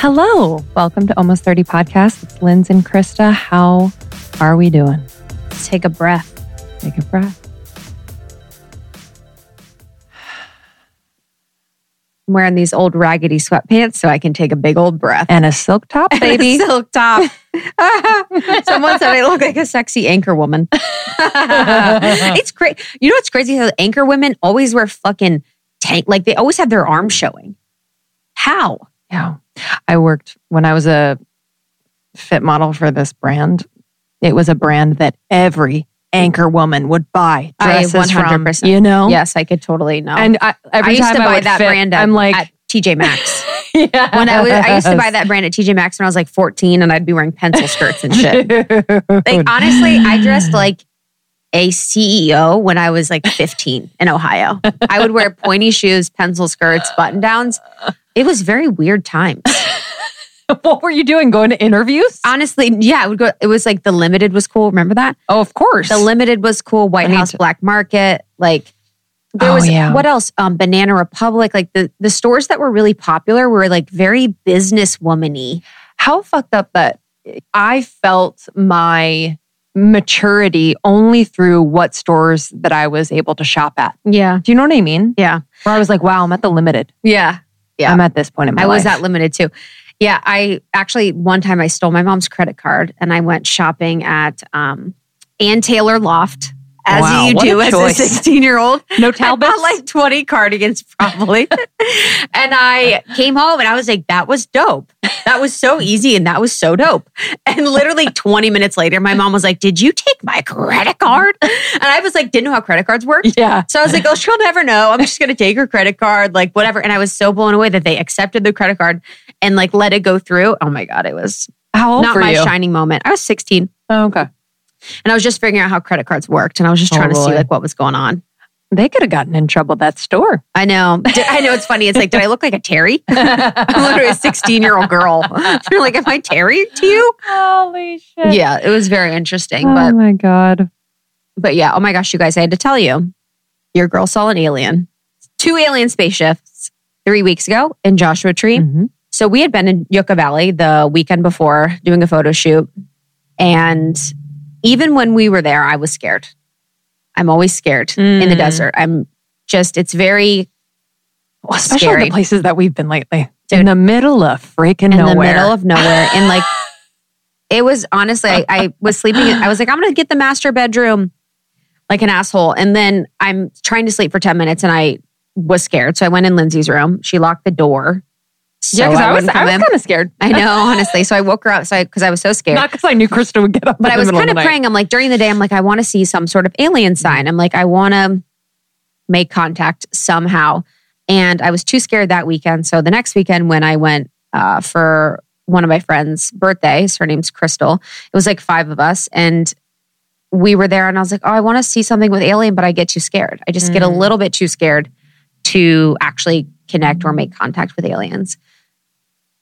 Hello. Welcome to Almost 30 Podcast. It's Linz and Krista. How are we doing? Take a breath. Take a breath. I'm wearing these old raggedy sweatpants so I can take a big old breath. And a silk top, baby. Silk top. Someone said I look like a sexy anchor woman. it's great. You know what's crazy? How anchor women always wear fucking tank, like they always have their arms showing. How? yeah. I worked when I was a fit model for this brand. It was a brand that every anchor woman would buy I dresses 100%. from. You know? Yes, I could totally know. And I, every I used time to I buy that fit, brand at, I'm like, at TJ Maxx. yeah. when I was, I used to buy that brand at TJ Maxx when I was like 14 and I'd be wearing pencil skirts and shit. Like honestly, I dressed like a CEO when I was like 15 in Ohio. I would wear pointy shoes, pencil skirts, button downs. It was very weird times. what were you doing? Going to interviews? Honestly, yeah, it would go. It was like the limited was cool. Remember that? oh, of course. The limited was cool. White I House to- Black Market, like there Oh, was yeah. what else? Um, Banana Republic, like the the stores that were really popular were like very business womany. how fucked up that I felt my maturity only through what stores that I was able to shop at. Yeah, Do you know what I mean? yeah, Where I was like, wow, I'm at the limited. yeah. Yeah. I'm at this point in my life. I was life. that limited too. Yeah, I actually one time I stole my mom's credit card and I went shopping at um Ann Taylor Loft. As Wow, you do as choice. a 16 year old. no I Talbots? bought like 20 cardigans probably. and I came home and I was like, that was dope. That was so easy and that was so dope. And literally 20 minutes later, my mom was like, Did you take my credit card? And I was like, didn't know how credit cards worked. yeah. So I was like, oh, she'll never know. I'm just going to take her credit card, like whatever. And I was so blown away that they accepted the credit card and like let it go through. Oh my God, it was How old not my you? shining moment. I was 16 Oh, okay. And I was just figuring out how credit cards worked. And I was just Oh, trying to see like what was going on. They could have gotten in trouble that store. I know. I know it's funny. It's like, did I look like a Terry? I'm literally a 16 year old girl. You're like, am I Terry to you? Holy shit. Yeah, it was very interesting. Oh But my God. but yeah, oh my gosh, you guys, I had to tell you, your girl saw an alien, two alien spaceships three weeks ago in Joshua Tree. Mhm. So we had been in Yucca Valley the weekend before doing a photo shoot. And even when we were there, I was scared. I'm always scared in the Mm. desert. I'm just, it's very Well, especially Scary. the places that we've been lately. Dude. in the middle of freaking nowhere. in the middle of nowhere. And like, it was honestly, I, I was sleeping. I was like, I'm going to get the master bedroom like an asshole. And then I'm trying to sleep for 10 minutes and I was scared. So I went in Lindsay's room. She locked the door. So yeah, because I, was, I was kind of scared. I know, honestly. So I woke her up. So I, cause I was so scared. Not because I knew Krista would get up. but I was kind of praying. I'm like, during the day, I'm like, I want to see some sort of alien sign. I'm like, I want to make contact somehow. And I was too scared that weekend. So the next weekend, when I went uh, for one of my friends' birthdays, her name's Crystal, it was like five of us. And we were there, and I was like, oh, I want to see something with alien, but I get too scared. I just get a Mm. little bit too scared to actually connect or make contact with aliens.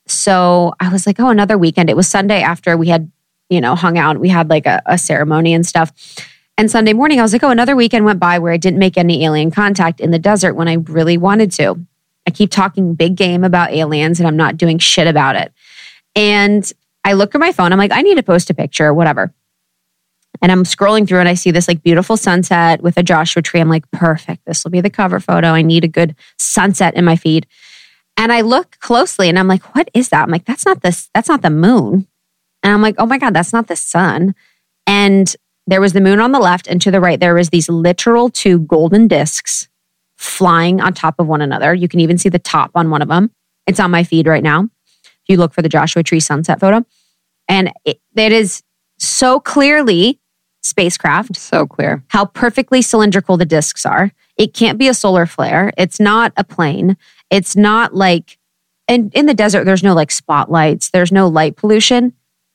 So I was like, oh, another weekend. It was Sunday after we had, you know, hung out. We had like a, a ceremony and stuff. And Sunday morning, I was like, oh, another weekend went by where I didn't make any alien contact in the desert when I really wanted to. I keep talking big game about aliens and I'm not doing shit about it. And I look at my phone. I'm like, I need to post a picture, or whatever. And I'm scrolling through and I see this like beautiful sunset with a Joshua tree. I'm like, perfect. This will be the cover photo. I need a good sunset in my feed. And I look closely and I'm like, what is that? I'm like, that's not this, that's not the moon. And I'm like, oh my God, that's not the sun. And there was the moon on the left, and to the right, there was these literal two golden discs flying on top of one another. You can even see the top on one of them. It's on my feed right now. If you look for the Joshua Tree sunset photo, and it, it is so clearly spacecraft so clear. how perfectly cylindrical the discs are. It can't be a solar flare. It's not a plane. It's not like, and in the desert, there's no like spotlights, there's no light pollution.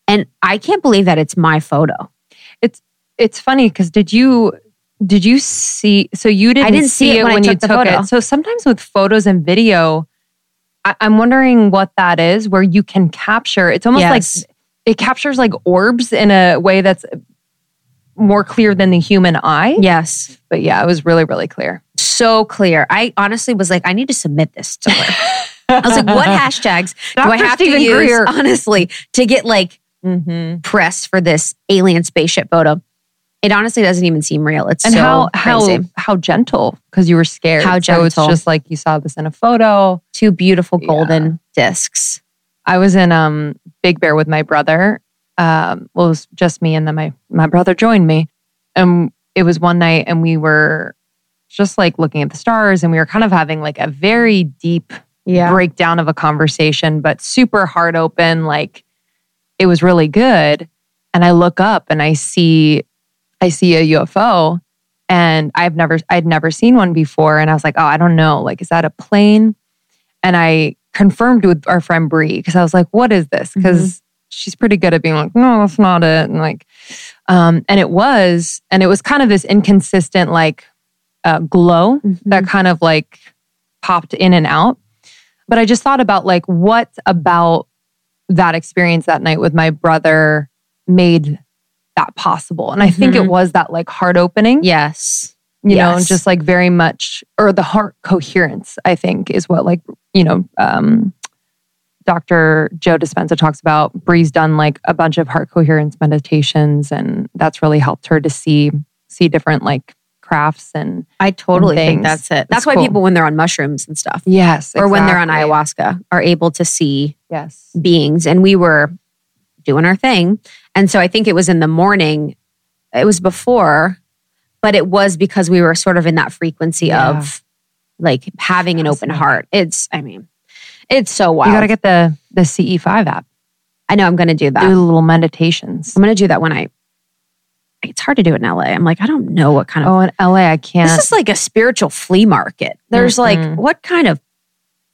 And I can't believe that it's my photo. It's it's funny because did you did you see? So you didn't, I didn't see it when I you took the photo. it. So sometimes with photos and video, I, I'm wondering what that is. Where you can capture. It's almost Yes. like it captures like orbs in a way that's more clear than the human eye. Yes. But yeah, it was really really clear. So clear. I honestly was like, I need to submit this to her. I was like, what hashtags do I have Steven to use, Greer. honestly, to get like mm-hmm. pressed for this alien spaceship photo? It honestly doesn't even seem real. It's And so how how crazy. how gentle because you were scared. How So it's gentle. just like you saw this in a photo. Two beautiful Yeah. golden discs. I was in um Big Bear with my brother. Um, well, it was just me, and then my my brother joined me. And it was one night, and we were just like looking at the stars, and we were kind of having like a very deep breakdown of a conversation, but super heart open. Like it was really good. And I look up and I see I see a UFO, and I've never I'd never seen one before, and I was like, oh, I don't know, like is that a plane? And I confirmed with our friend Bree because I was like, what is this? Because she's pretty good at being like, no, that's not it. And like, um, and it was, and it was kind of this inconsistent like uh, glow Mm-hmm. that kind of like popped in and out. But I just thought about like what about that experience that night with my brother made that possible. And I think it Mhm. was that like heart opening Yes. you know just like very much or the heart coherence i think is what like you know um dr joe dispenza talks about bree's done like a bunch of heart coherence meditations and that's really helped her to see see different like crafts and I totally think that's it. That's It's why cool. people, when they're on mushrooms and stuff, yes or when they're on ayahuasca, are able to see yes beings. And we were doing our thing. And so I think it was in the morning, it was before, but it was because we were sort of in that frequency Yeah. of like having an open heart. It's, I mean, it's so wild. you got to get the the ce5 app I know I'm to do that. do little meditations I'm to do that when I, it's hard to do it in LA. I'm like, I don't know what kind of, oh in la i can't this is like a spiritual flea market. There's like, Mhm. what kind of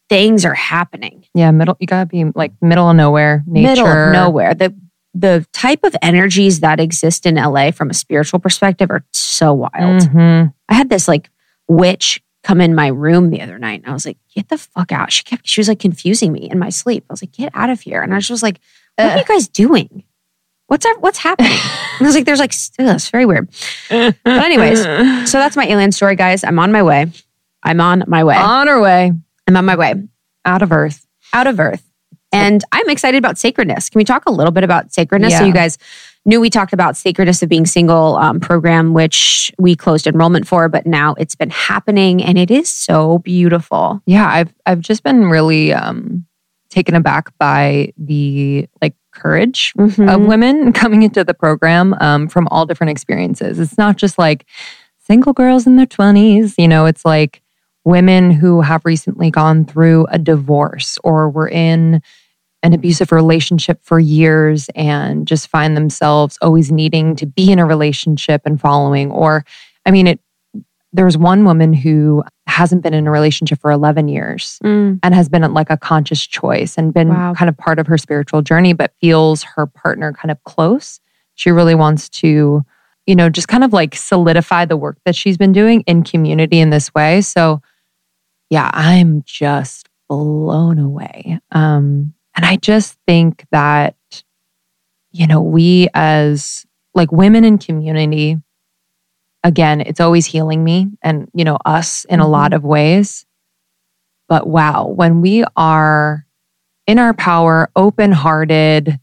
things are happening? yeah middle you gotta be like middle of nowhere nature middle of nowhere. The the type of energies that exist in LA from a spiritual perspective are so wild. Mhm. I had this like witch come in my room the other night and I was like, get the fuck out. She kept she was like confusing me in my sleep. I was like, get out of here. And I was just like, what are you guys doing? What's what's happening? and I was like, there's like ugh, it's very weird. But anyways, so that's my alien story, guys. I'm on my way. I'm on my way. on our way I'm on my way out of earth out of earth. And I'm excited about sacredness. Can we talk a little bit about sacredness? So you guys knew we talked about sacredness of being single um, program, which we closed enrollment for, but now it's been happening and it is so beautiful. yeah i've i've just been really um taken aback by the like courage of Mhm. women coming into the program um, from all different experiences it's not just like single girls in their 20s you know it's like women who have recently gone through a divorce or were in an abusive relationship for years and just find themselves always needing to be in a relationship and following or i mean it there's one woman who hasn't been in a relationship for 11 years Mm. and has been like a conscious choice and been Wow. kind of part of her spiritual journey, but feels her partner kind of close. She really wants to, you know, just kind of like solidify the work that she's been doing in community in this way. So, yeah, I'm just blown away. Um, and I just think that, you know, we as like women in community, again, it's always healing me and, you know, us in a Mhm. lot of ways. But wow, when we are in our power, open hearted,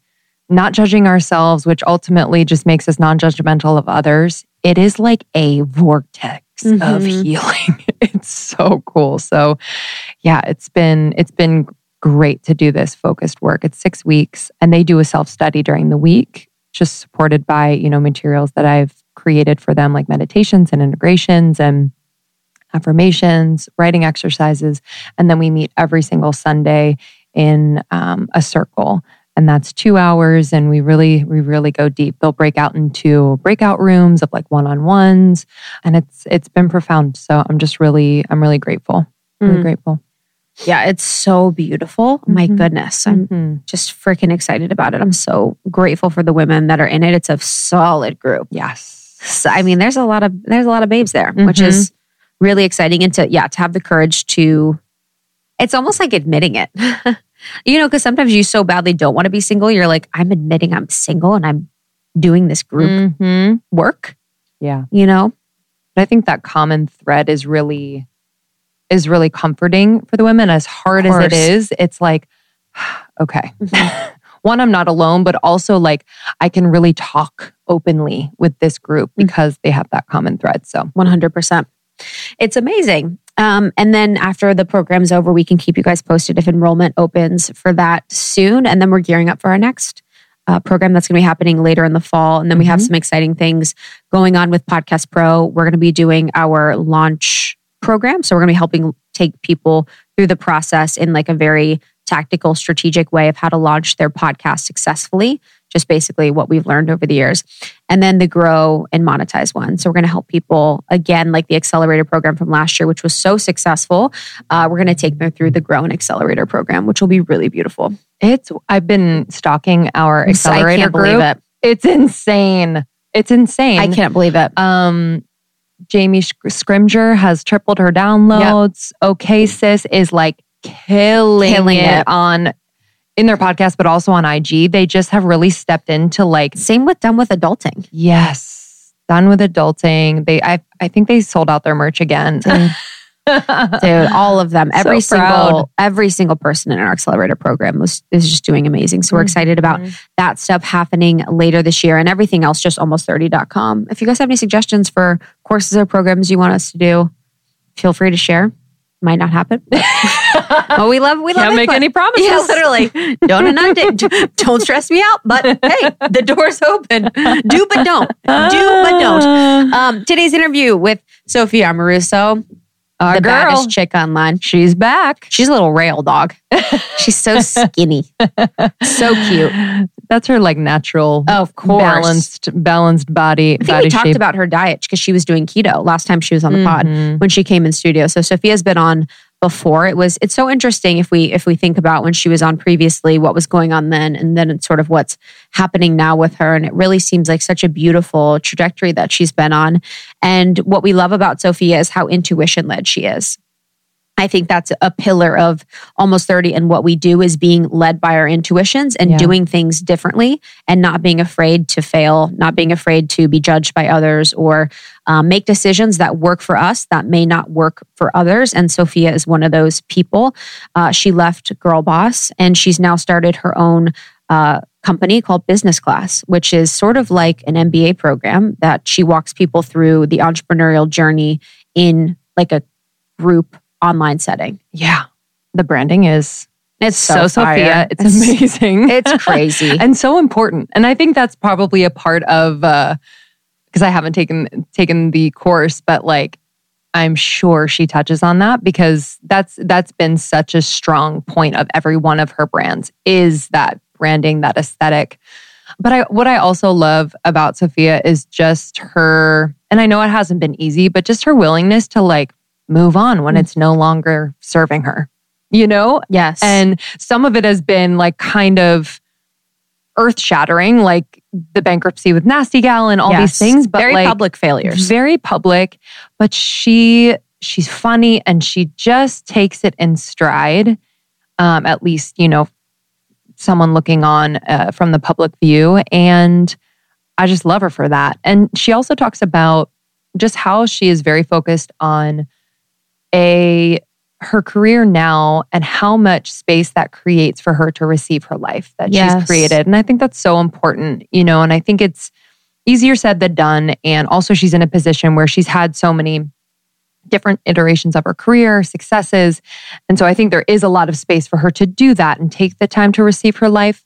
not judging ourselves, which ultimately just makes us non judgmental of others, it is like a vortex of Mhm. healing. It's so cool. So yeah, it's been it's been great to do this focused work. It's six weeks and they do a self-study during the week, just supported by, you know, materials that I've created for them, like meditations and integrations and affirmations, writing exercises. And then we meet every single Sunday in um, a circle. And that's two hours, and we really, we really go deep. They'll break out into breakout rooms of like one-on-ones, and it's it's been profound. So I'm just really, I'm really grateful, really Mm. grateful. Yeah, it's so beautiful. My Mhm. goodness. I'm Mhm. just freaking excited about it. I'm so grateful for the women that are in it. It's a solid group. Yes, So, I mean, there's a lot of there's a lot of babes there, which Mhm. is really exciting. And to yeah, to have the courage to, it's almost like admitting it. you know, because sometimes you so badly don't want to be single. You're like, I'm admitting I'm single and I'm doing this group Mhm. work. yeah. You know, But I think that common thread is really is really comforting for the women. As hard as it is, it's like, okay. Mhm. One, I'm not alone, but also like I can really talk openly with this group Mm. because they have that common thread. So 100%. It's amazing. Um, and then after the program's over, we can keep you guys posted if enrollment opens for that soon. And then we're gearing up for our next uh, program that's going to be happening later in the fall. And then we have Mhm. some exciting things going on with Podcast Pro. We're going to be doing our launch program. So we're going to be helping take people through the process in like a very tactical, strategic way of how to launch their podcast successfully. Just basically what we've learned over the years. And then the grow and monetize one. So we're going to help people again, like the accelerator program from last year, which was so successful. Uh, we're going to take them through the grow and accelerator program, which will be really beautiful. it's, I've been stalking our I accelerator can't group. believe it. It's insane. It's insane. I can't believe it. Um, Jamie Scrimger has tripled her downloads. Okay, sis is like killing, Killing it, it. on in their podcast, but also on IG. They just have really stepped into like, Same with done with adulting. yes, done with adulting. They, I, I think they sold out their merch again. Dude, all of them, So every single, every single person in our accelerator program was is just doing amazing. So we're mm-hmm. excited about that stuff happening later this year and everything else just almost30.com. If you guys have any suggestions for courses or programs you want us to do, feel free to share. Might not happen. But we love we love Can't make any promises. Yeah, literally. Don't inundate. Don't stress me out. But hey, the door's open. Do but don't. Do but don't. Um, today's interview with Sophia Amoruso, Our the girl, baddest chick online. she's back. She's a little rail dog. She's so skinny, so cute. That's her like natural, Of course. balanced, balanced body. I think body we talked shape. about her diet because she was doing keto last time she was on the pod Mhm. when she came in studio. So Sophia's been on before. It was it's so interesting if we if we think about when she was on previously, what was going on then, and then it's sort of what's happening now with her. And it really seems like such a beautiful trajectory that she's been on. And what we love about Sophia is how intuition led she is. I think that's a pillar of almost 30 and what we do is being led by our intuitions and Yeah. doing things differently and not being afraid to fail, not being afraid to be judged by others or um, make decisions that work for us that may not work for others. And Sophia is one of those people. Uh, she left Girl Boss and she's now started her own uh, company called Business Class, which is sort of like an MBA program that she walks people through the entrepreneurial journey in like a group online setting. Yeah, the branding is It's so, so. Sophia. It's, amazing. It's crazy. and so important. And I think that's probably a part of uh, because I haven't taken taken the course, but like I'm sure she touches on that because that's that's been such a strong point of every one of her brands is that branding, that aesthetic. But I what I also love about Sophia is just her and I know it hasn't been easy, but just her willingness to like move on when Mm. it's no longer serving her. You know? yes. And some of it has been like kind of earth shattering, like the bankruptcy with Nasty Gal and all these things, but very like public failures. very public. But she she's funny and she just takes it in stride. Um, at least you know someone looking on uh, from the public view, and I just love her for that. And she also talks about just how she is very focused on a her career now and how much space that creates for her to receive her life that she's created. And I think that's so important, you know, and I think it's easier said than done. And also, she's in a position where she's had so many different iterations of her career, successes. And so I think there is a lot of space for her to do that and take the time to receive her life.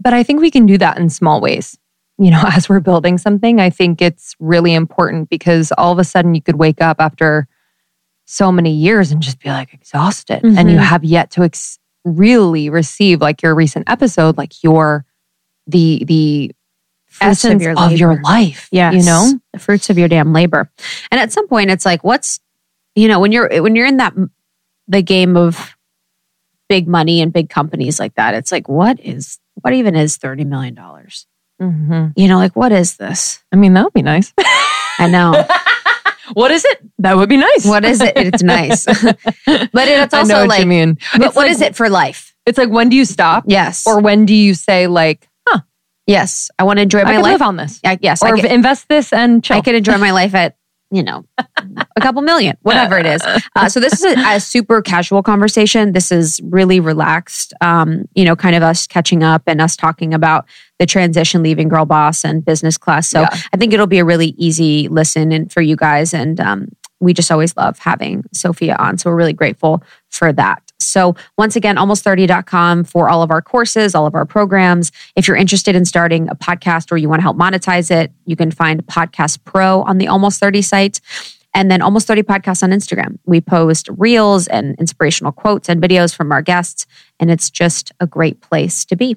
But I think we can do that in small ways. You know, as we're building something, I think it's really important because all of a sudden you could wake up after so many years and just be like exhausted and you Mhm. have yet to ex- really receive like your recent episode like your the the Fruits essence of your, labor. life yeah you know the fruits of your damn labor. And at some point, it's like, what's, you know, when you're when you're in that the game of big money and big companies like that, it's like, what is what even is thirty million dollars? Mhm. You know, like what is this? i mean that would be nice I know what is it? That would be nice. What is it. It's nice, but it's I know also what like, you mean. but what like- is it for life? it's like when do you stop? Yes, or when do you say like huh? Yes, I want to enjoy i my can life. live on this. I, yes, I or can, invest this and chill. I can enjoy my life at you know, a couple million, whatever it is. Uh, so this is a, a, super casual conversation. This is really relaxed, um, you know, kind of us catching up and us talking about the transition, leaving Girl Boss and business class. So yeah. I think it'll be a really easy listen and for you guys. And um, we just always love having Sophia on. So we're really grateful for that. So once again, almost30.com for all of our courses, all of our programs. If you're interested in starting a podcast or you want to help monetize it, you can find Podcast Pro on the Almost 30 site. And then Almost 30 Podcasts on Instagram. We post reels and inspirational quotes and videos from our guests. And it's just a great place to be.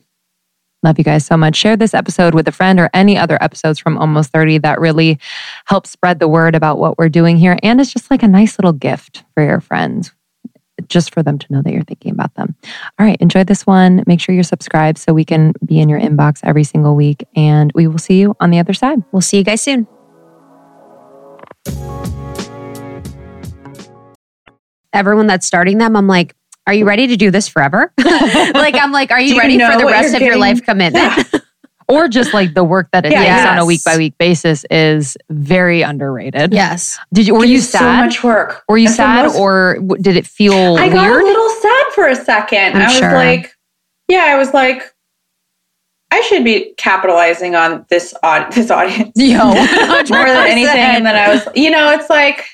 Love you guys so much. Share this episode with a friend or any other episodes from Almost 30 that really help spread the word about what we're doing here. And it's just like a nice little gift for your friends just for them to know that you're thinking about them. All right, enjoy this one. Make sure you're subscribed so we can be in your inbox every single week. And we will see you on the other side. We'll see you guys soon. Everyone that's starting them, I'm like, are you ready to do this forever? like, I'm like, are you, you ready for the rest of your life commitment? Yeah. or just like the work that it yeah, takes yes. on a week by week basis is very underrated. Yes. Did you? Were you sad? So much work. Were you That's sad, most, or did it feel? I weird? got a little sad for a 2nd I was sure. like, yeah, I was like, I should be capitalizing on this aud- this audience, Yo, more than anything. And then I was, you know, it's like.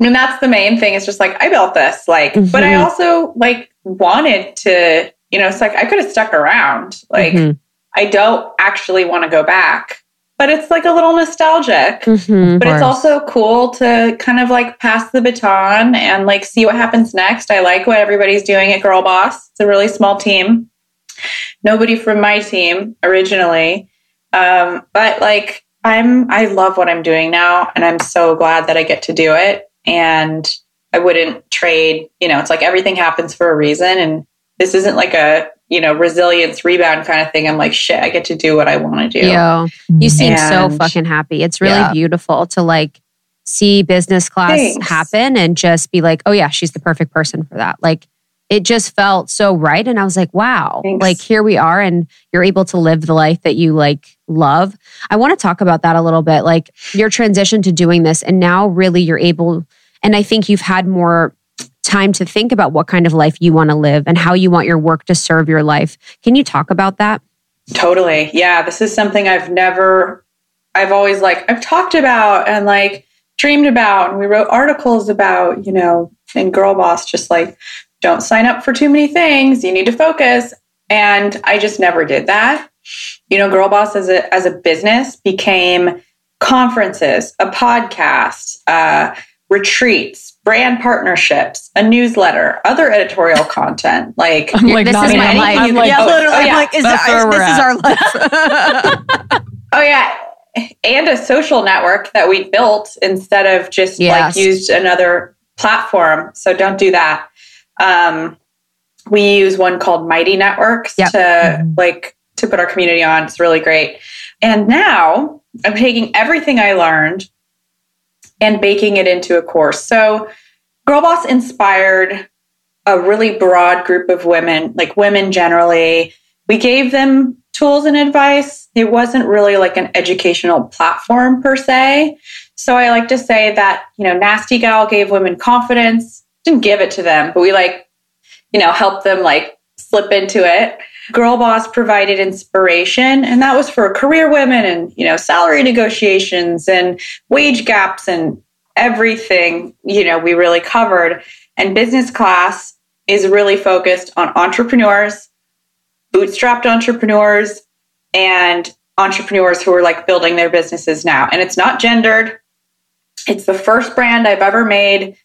I mean, that's the main thing. It's just like I built this, like, mm-hmm. but I mm-hmm. also like wanted to, you know, it's like I could have stuck around, like, mm-hmm. I don't actually want to go back. But it's like a little nostalgic. Mm-hmm, but it's also cool to kind of like pass the baton and like see what happens next. I like what everybody's doing at Girl Boss. It's a really small team. Nobody from my team originally. Um, but like I'm I love what I'm doing now and I'm so glad that I get to do it. And I wouldn't trade, you know, it's like everything happens for a reason and this isn't like a you know, resilience rebound kind of thing. I'm like, shit, I get to do what I want to do. Yo, you seem and, so fucking happy. It's really yeah. beautiful to like see business class Thanks. happen and just be like, oh yeah, she's the perfect person for that. Like it just felt so right. And I was like, wow, Thanks. like here we are and you're able to live the life that you like love. I want to talk about that a little bit, like your transition to doing this. And now really you're able, and I think you've had more time to think about what kind of life you want to live and how you want your work to serve your life. Can you talk about that? Totally. Yeah. This is something I've never, I've always like, I've talked about and like dreamed about. And we wrote articles about, you know, in Girl Boss, just like, don't sign up for too many things. You need to focus. And I just never did that. You know, Girl Boss as a, as a business became conferences, a podcast, uh, retreats, brand partnerships, a newsletter, other editorial content. Like, I'm like this is my life. I'm like, yeah, oh, literally. Oh, yeah. I'm like, is this is our life. oh yeah. And a social network that we built instead of just yes. like used another platform. So don't do that. Um, we use one called Mighty Networks yep. to mm-hmm. like to put our community on. It's really great. And now I'm taking everything I learned and baking it into a course. So, Girl Boss inspired a really broad group of women, like women generally. We gave them tools and advice. It wasn't really like an educational platform per se. So I like to say that, you know, Nasty Gal gave women confidence, didn't give it to them, but we like, you know, helped them like slip into it. Girl Boss provided inspiration, and that was for career women and, you know, salary negotiations and wage gaps and everything, you know, we really covered. And business class is really focused on entrepreneurs, bootstrapped entrepreneurs, and entrepreneurs who are like building their businesses now. And it's not gendered. It's the first brand I've ever made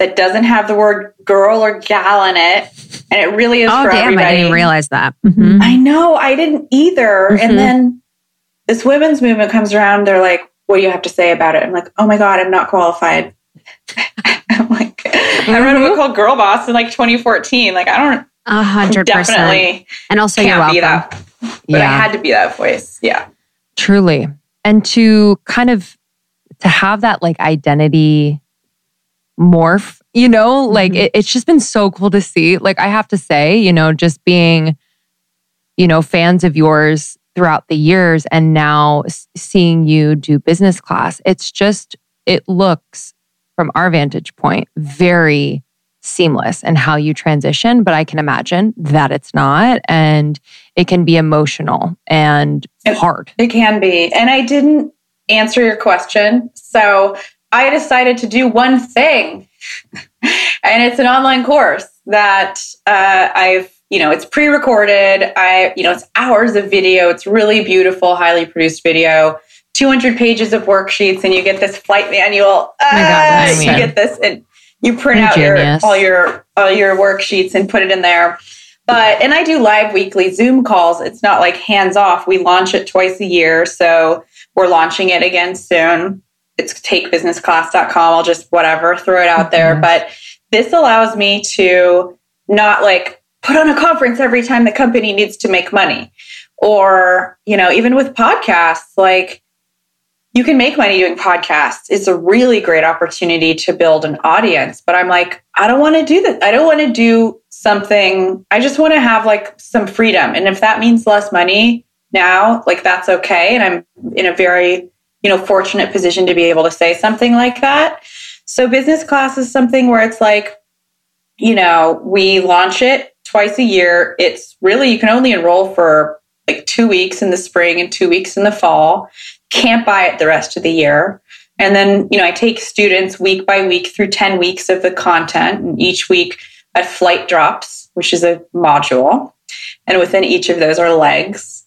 that doesn't have the word girl or gal in it. And it really is oh, for damn, everybody. I didn't realize that. Mm-hmm. I know, I didn't either. Mm-hmm. And then this women's movement comes around, they're like, what do you have to say about it? I'm like, oh my God, I'm not qualified. I'm like, mm-hmm. I wrote a book called Girl Boss in like 2014. Like, I don't a hundred percent. And also, you're welcome. Be that, but yeah. I had to be that voice. Yeah, truly. And to kind of to have that like identity morph, you know, like mm-hmm. it, it's just been so cool to see. Like I have to say, you know, just being, you know, fans of yours throughout the years and now seeing you do business class, it's just it looks from our vantage point very seamless and how you transition, but I can imagine that it's not. And it can be emotional and it, hard. It can be. And I didn't answer your question. So I decided to do one thing. and it's an online course that uh, I've, you know, it's pre recorded. I, you know, it's hours of video. It's really beautiful, highly produced video. 200 pages of worksheets and you get this flight manual. Uh, God, you get this and you print out your all your all your worksheets and put it in there. But and I do live weekly Zoom calls. It's not like hands off. We launch it twice a year, so we're launching it again soon. It's takebusinessclass.com. I'll just whatever throw it out there. Mm-hmm. But this allows me to not like put on a conference every time the company needs to make money. Or, you know, even with podcasts, like you can make money doing podcasts. It's a really great opportunity to build an audience. But I'm like, I don't want to do that. I don't want to do something. I just want to have like some freedom. And if that means less money now, like that's okay. And I'm in a very, you know, fortunate position to be able to say something like that. So business class is something where it's like, you know, we launch it twice a year. It's really, you can only enroll for like two weeks in the spring and two weeks in the fall can't buy it the rest of the year. And then, you know, I take students week by week through 10 weeks of the content. And each week a flight drops, which is a module. And within each of those are legs.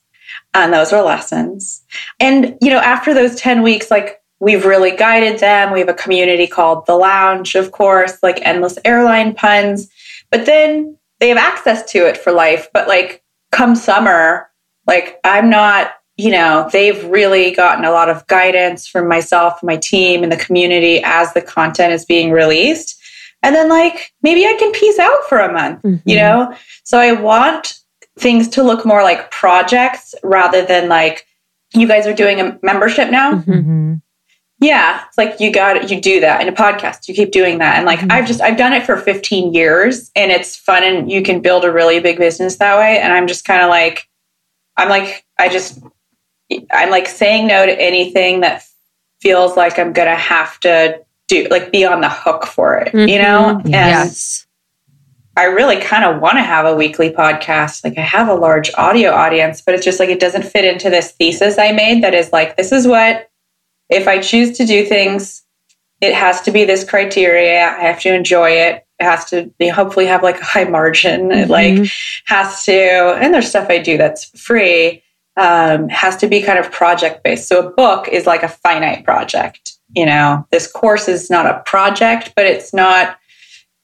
And those are lessons. And, you know, after those 10 weeks, like we've really guided them. We have a community called The Lounge, of course, like endless airline puns. But then they have access to it for life. But like come summer, like I'm not you know, they've really gotten a lot of guidance from myself, my team, and the community as the content is being released. And then, like, maybe I can peace out for a month, mm-hmm. you know? So I want things to look more like projects rather than like, you guys are doing a membership now. Mm-hmm. Yeah, it's like you got you do that in a podcast. You keep doing that, and like mm-hmm. I've just I've done it for 15 years, and it's fun, and you can build a really big business that way. And I'm just kind of like, I'm like I just I'm like saying no to anything that feels like I'm going to have to do, like be on the hook for it, mm-hmm. you know? And yes. I really kind of want to have a weekly podcast. Like I have a large audio audience, but it's just like it doesn't fit into this thesis I made that is like, this is what, if I choose to do things, it has to be this criteria. I have to enjoy it. It has to be, hopefully have like a high margin. Mm-hmm. It like has to, and there's stuff I do that's free um, has to be kind of project based. So a book is like a finite project. You know, this course is not a project, but it's not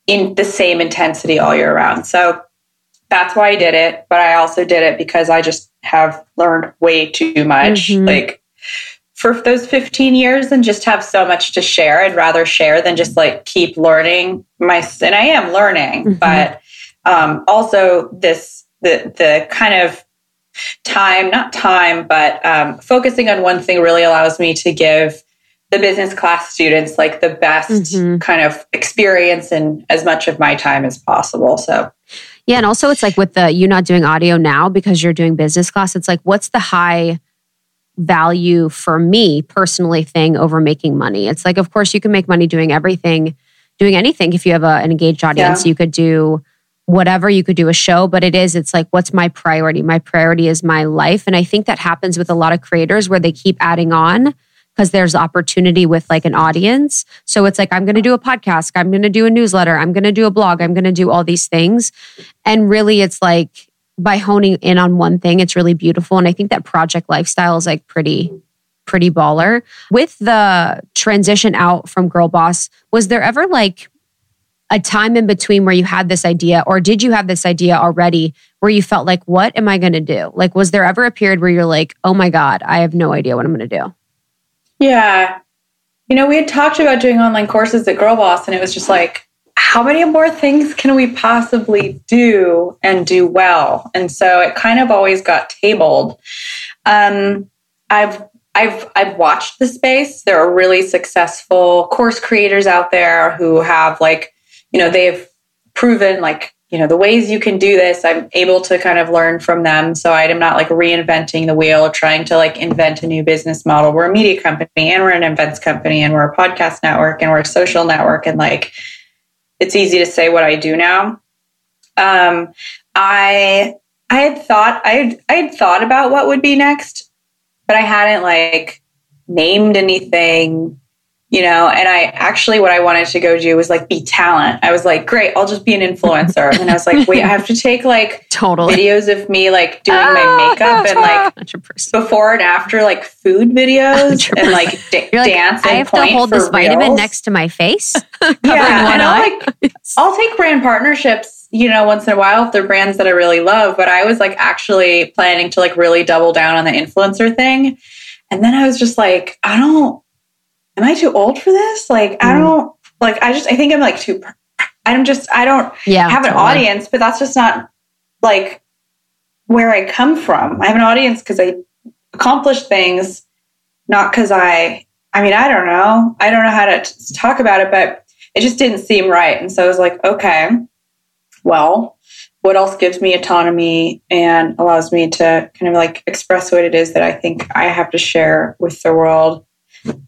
in the same intensity all year round. So that's why I did it. But I also did it because I just have learned way too much. Mm-hmm. Like for those 15 years and just have so much to share. I'd rather share than just like keep learning my and I am learning, mm-hmm. but um, also this the the kind of time, not time, but um, focusing on one thing really allows me to give the business class students like the best mm-hmm. kind of experience and as much of my time as possible. So, yeah. And also, it's like with the you not doing audio now because you're doing business class, it's like, what's the high value for me personally thing over making money? It's like, of course, you can make money doing everything, doing anything. If you have a, an engaged audience, yeah. you could do whatever you could do a show but it is it's like what's my priority my priority is my life and i think that happens with a lot of creators where they keep adding on because there's opportunity with like an audience so it's like i'm going to do a podcast i'm going to do a newsletter i'm going to do a blog i'm going to do all these things and really it's like by honing in on one thing it's really beautiful and i think that project lifestyle is like pretty pretty baller with the transition out from girl boss was there ever like a time in between where you had this idea, or did you have this idea already where you felt like, what am I going to do? Like, was there ever a period where you're like, oh my God, I have no idea what I'm going to do? Yeah. You know, we had talked about doing online courses at Girl Boss, and it was just like, how many more things can we possibly do and do well? And so it kind of always got tabled. Um, I've I've I've watched the space. There are really successful course creators out there who have like you know, they've proven like you know, the ways you can do this, I'm able to kind of learn from them. So I'm not like reinventing the wheel trying to like invent a new business model. We're a media company and we're an events company and we're a podcast network and we're a social network. And like, it's easy to say what I do now. Um, I, I had thought, I I had thought about what would be next, but I hadn't like named anything you know and i actually what i wanted to go do was like be talent. I was like great i'll just be an influencer. And i was like wait i have to take like totally. videos of me like doing my ah, makeup and like 100%. before and after like food videos 100%. and like d- like, dance i have to hold this vitamin next to my face? Yeah and I'll, like. I'll take brand partnerships you know once in a while if they're brands that i really love but i was like actually planning to like really double down on the influencer thing. And then i was just like i don't am I too old for this? Like, mm. I don't like, I just, I think I'm like too, I'm just, I don't yeah, have an totally. audience, but that's just not like where I come from. I have an audience because I accomplish things, not because I, I mean, I don't know. I don't know how to t- talk about it, but it just didn't seem right. And so I was like, okay, well, what else gives me autonomy and allows me to kind of like express what it is that I think I have to share with the world?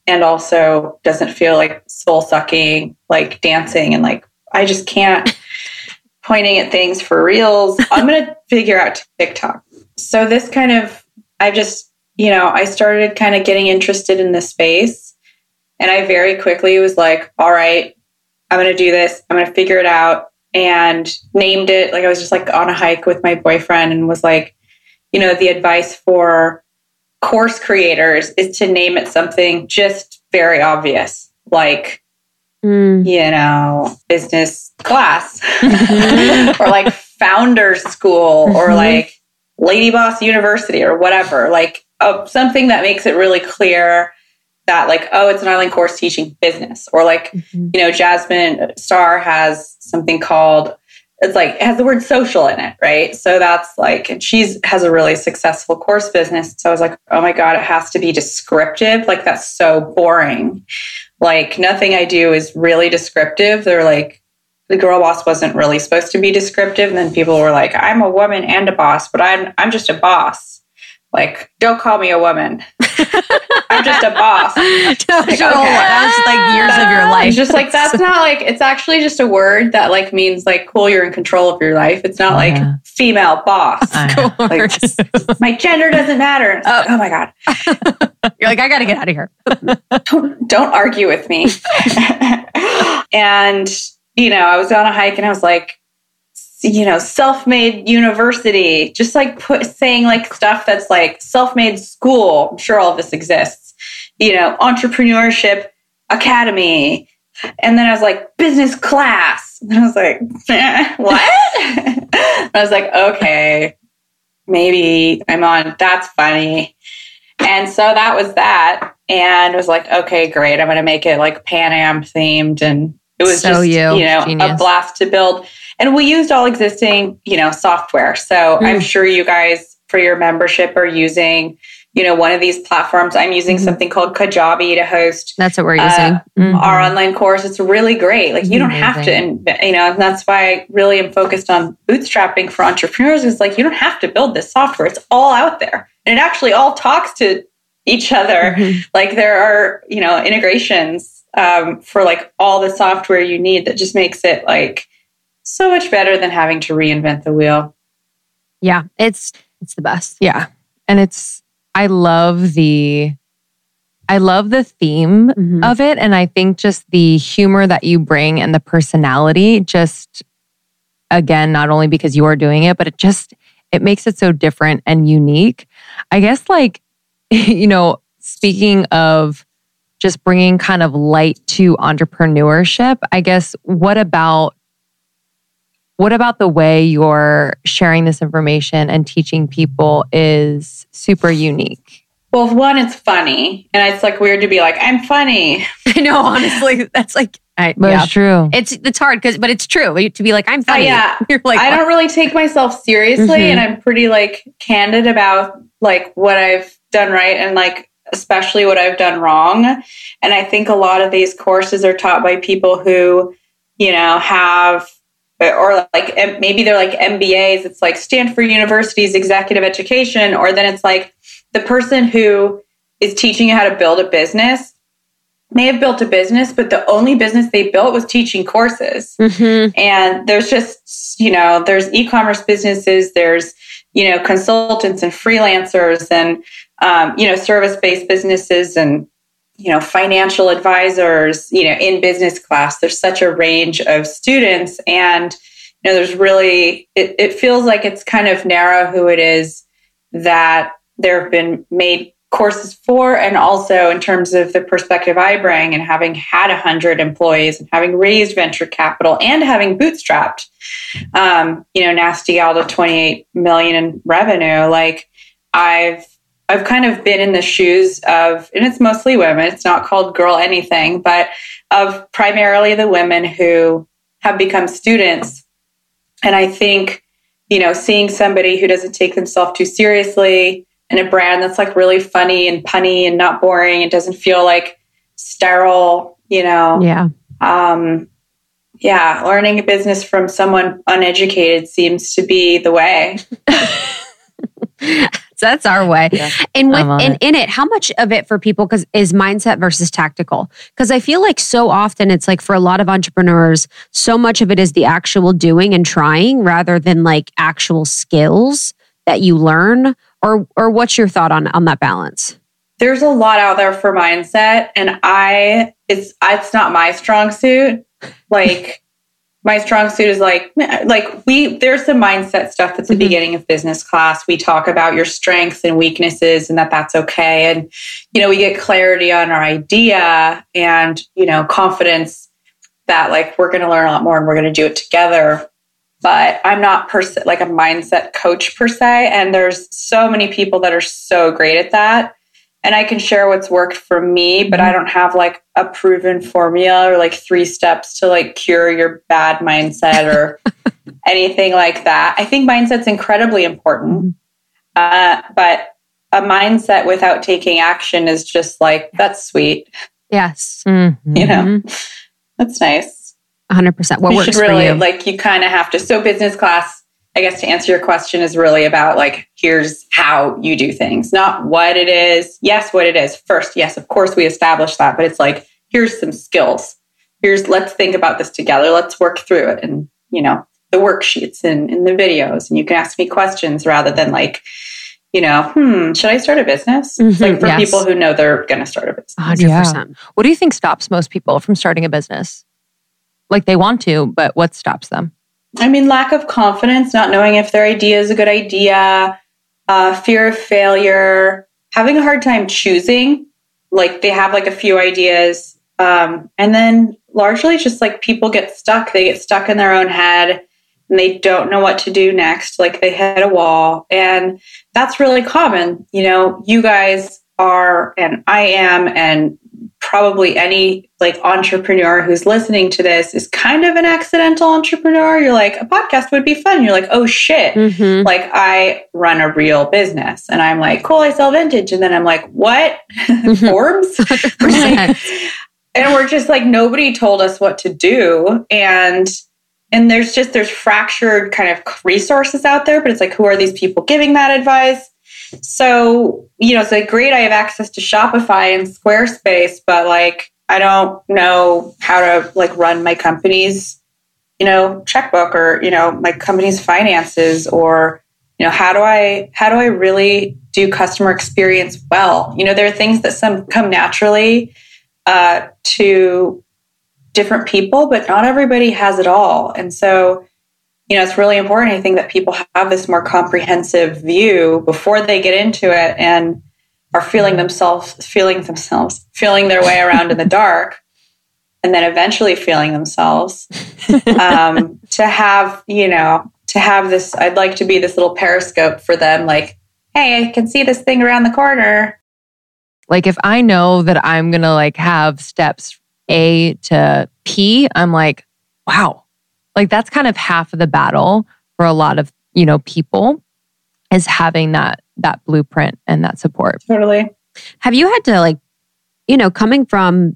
And also doesn't feel like soul sucking, like dancing and like I just can't pointing at things for reels. I'm going to figure out TikTok. So this kind of I just, you know, I started kind of getting interested in this space and I very quickly was like, all right, I'm going to do this. I'm going to figure it out and named it like I was just like on a hike with my boyfriend and was like, you know, the advice for course creators is to name it something just very obvious, like, mm. you know, business class or like founder school mm-hmm. or like Lady Boss University or whatever. Like uh, something that makes it really clear that like oh it's an online course teaching business or like mm-hmm. you know jasmine star has something called it's like it has the word social in it, right? So that's like, and she's has a really successful course business. So I was like, oh my God, it has to be descriptive. Like that's so boring. Like nothing I do is really descriptive. They're like, the girl boss wasn't really supposed to be descriptive. And then people were like, I'm a woman and a boss, but I'm I'm just a boss. Like, don't call me a woman. I'm just a boss. like, okay. That's like years of your life. Just like that's not like it's actually just a word that like means like cool, you're in control of your life. It's not like yeah. female boss. Like, my gender doesn't matter. Oh. oh my god. you're like, I gotta get out of here. don't, don't argue with me. and you know, I was on a hike and I was like, you know, self-made university, just like put, saying like stuff that's like self-made school. I'm sure all of this exists. You know, entrepreneurship academy. And then I was like, business class. And I was like, eh, what? I was like, okay, maybe I'm on, that's funny. And so that was that. And I was like, okay, great. I'm going to make it like Pan Am themed. And it was so just, you, you know, Genius. a blast to build. And we used all existing, you know, software. So mm. I'm sure you guys for your membership are using, you know, one of these platforms. I'm using mm something called Kajabi to host. That's what we're uh, using. Mm-hmm. Our online course. It's really great. Like you don't Amazing. have to, and you know, and that's why I really am focused on bootstrapping for entrepreneurs. Is like you don't have to build this software. It's all out there, and it actually all talks to each other. Mm-hmm. Like there are, you know, integrations um, for like all the software you need that just makes it like so much better than having to reinvent the wheel. Yeah, it's it's the best. Yeah. And it's I love the I love the theme mm-hmm. of it and I think just the humor that you bring and the personality just again not only because you are doing it but it just it makes it so different and unique. I guess like you know, speaking of just bringing kind of light to entrepreneurship, I guess what about what about the way you're sharing this information and teaching people is super unique? Well, one, it's funny, and it's like weird to be like, "I'm funny." I know, honestly, that's like, I, but yeah. it's true. It's it's hard because, but it's true to be like, "I'm funny." Uh, yeah, You're like, I what? don't really take myself seriously, mm-hmm. and I'm pretty like candid about like what I've done right and like especially what I've done wrong. And I think a lot of these courses are taught by people who, you know, have or like maybe they're like MBAs. It's like Stanford University's executive education, or then it's like the person who is teaching you how to build a business may have built a business, but the only business they built was teaching courses. Mm-hmm. And there's just, you know, there's e commerce businesses, there's, you know, consultants and freelancers and, um, you know, service based businesses and, you know, financial advisors, you know, in business class. There's such a range of students. And, you know, there's really, it, it feels like it's kind of narrow who it is that there have been made courses for and also in terms of the perspective I bring and having had 100 employees and having raised venture capital and having bootstrapped, um, you know, Nasty Gal to 28 million in revenue. Like I've, I've kind of been in the shoes of, and it's mostly women, it's not called girl anything, but of primarily the women who have become students. And I think, you know, seeing somebody who doesn't take themselves too seriously, and a brand that's like really funny and punny and not boring. It doesn't feel like sterile, you know. Yeah. Um, yeah, learning a business from someone uneducated seems to be the way. so that's our way. Yeah, and with and it. in it, how much of it for people because is mindset versus tactical? Because I feel like so often it's like for a lot of entrepreneurs, so much of it is the actual doing and trying rather than like actual skills that you learn or or what's your thought on on that balance there's a lot out there for mindset and i it's it's not my strong suit like my strong suit is like like we there's some mindset stuff that's the mm-hmm. beginning of business class we talk about your strengths and weaknesses and that that's okay and you know we get clarity on our idea and you know confidence that like we're going to learn a lot more and we're going to do it together but I'm not per se, like a mindset coach per se. And there's so many people that are so great at that. And I can share what's worked for me, but I mm-hmm. don't have like a proven formula or like three steps to like cure your bad mindset or anything like that. I think mindset's incredibly important. Mm-hmm. Uh, but a mindset without taking action is just like, that's sweet. Yes. Mm-hmm. You know, that's nice. 100%. What you works should really, for you? Like you kind of have to. So business class, I guess to answer your question is really about like, here's how you do things, not what it is. Yes, what it is first. Yes, of course we establish that, but it's like, here's some skills. Here's, let's think about this together. Let's work through it. And, you know, the worksheets and, and the videos and you can ask me questions rather than like, you know, hmm, should I start a business? Mm-hmm, like for yes. people who know they're going to start a business. 100%. Yeah. What do you think stops most people from starting a business? like they want to, but what stops them? I mean, lack of confidence, not knowing if their idea is a good idea, uh, fear of failure, having a hard time choosing. Like they have like a few ideas. Um, and then largely just like people get stuck. They get stuck in their own head and they don't know what to do next. Like they hit a wall. And that's really common. You know, you guys are, and I am, and probably any like entrepreneur who's listening to this is kind of an accidental entrepreneur. You're like, a podcast would be fun. You're like, oh shit. Mm-hmm. Like I run a real business and I'm like, cool, I sell vintage. And then I'm like, what? Forbes? and we're just like, nobody told us what to do. And and there's just there's fractured kind of resources out there, but it's like, who are these people giving that advice? So, you know, it's like great, I have access to Shopify and Squarespace, but like, I don't know how to like run my company's, you know, checkbook or, you know, my company's finances or, you know, how do I, how do I really do customer experience well? You know, there are things that some come naturally uh, to different people, but not everybody has it all. And so, you know, it's really important, I think, that people have this more comprehensive view before they get into it and are feeling themselves, feeling themselves, feeling their way around in the dark, and then eventually feeling themselves. Um, to have, you know, to have this, I'd like to be this little periscope for them, like, hey, I can see this thing around the corner. Like if I know that I'm gonna like have steps A to P, I'm like, wow, like that's kind of half of the battle for a lot of, you know, people is having that that blueprint and that support. Totally. Have you had to like, you know, coming from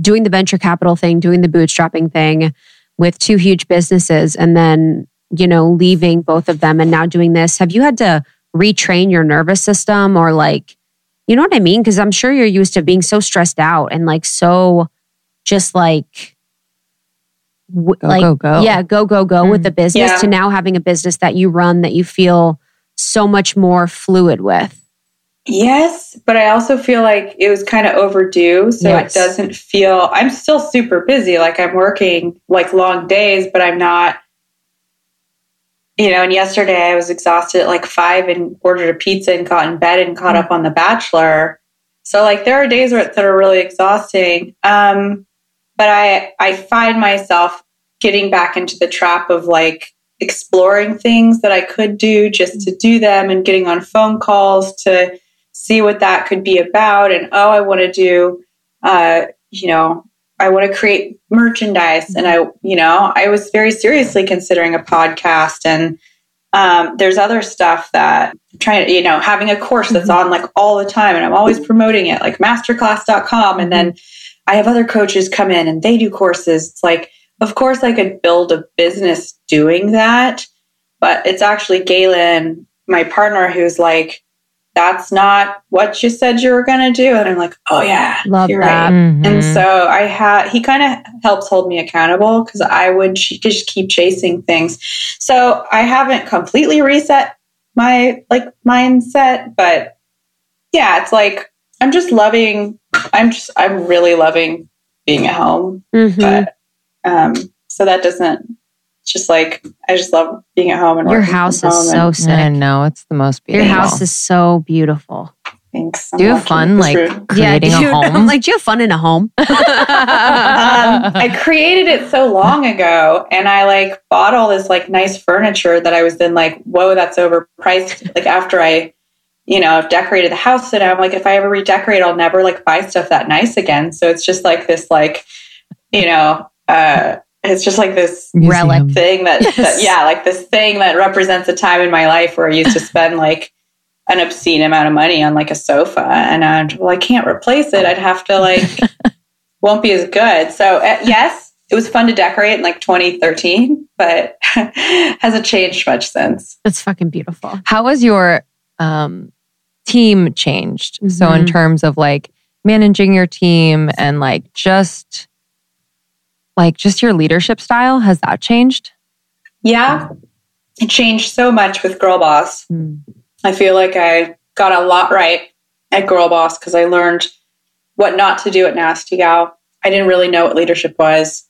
doing the venture capital thing, doing the bootstrapping thing, with two huge businesses and then, you know, leaving both of them and now doing this, have you had to retrain your nervous system or like, you know what I mean? Because I'm sure you're used to being so stressed out and like so just like, go, like go, go. yeah, go, go, go mm. with the business yeah. to now having a business that you run that you feel so much more fluid with. Yes, but I also feel like it was kind of overdue. So yes. it doesn't feel, I'm still super busy. Like I'm working like long days, but I'm not, you know. And yesterday I was exhausted at like five and ordered a pizza and got in bed and caught mm-hmm. up on The Bachelor. So like there are days where, that are really exhausting. Um, but I, I find myself getting back into the trap of like, exploring things that I could do just to do them and getting on phone calls to see what that could be about. And oh, I want to do, uh, you know, I want to create merchandise. And I, you know, I was very seriously considering a podcast. And um, there's other stuff that I'm trying to, you know, having a course that's mm-hmm. on like all the time and I'm always promoting it, like masterclass.com. And then I have other coaches come in and they do courses. It's like, of course, I could build a business doing that, but it's actually Galen, my partner, who's like, that's not what you said you were going to do. And I'm like, oh yeah, love you're that. Right. Mm-hmm. And so I had, he kind of helps hold me accountable because I would just keep chasing things. So I haven't completely reset my like mindset, but yeah, it's like, I'm just loving, I'm just, I'm really loving being at home. Mm-hmm. But, um, so that doesn't, just like I just love being at home and your house is so and, sick. I know it's the most beautiful. Your house is so beautiful. Thanks. do you have fun like creating yeah, a home? I'm like, do you have fun in a home? um, I created it so long ago, and I like bought all this like nice furniture that I was then like, whoa, that's overpriced. like after I, you know, I've decorated the house, and I'm like, if I ever redecorate, I'll never like buy stuff that nice again. So it's just like this, like, you know. uh it's just like this Museum. relic thing that, yes. that, yeah, like this thing that represents a time in my life where I used to spend like an obscene amount of money on like a sofa, and I'd, well, I can't replace it. I'd have to like, won't be as good. So uh, yes, it was fun to decorate in like 2013, but hasn't changed much since. It's fucking beautiful. How was your um, team changed? Mm-hmm. So in mm-hmm. terms of like managing your team and like just like just your leadership style has that changed yeah it changed so much with girl boss mm. i feel like i got a lot right at girl boss because i learned what not to do at nasty gal i didn't really know what leadership was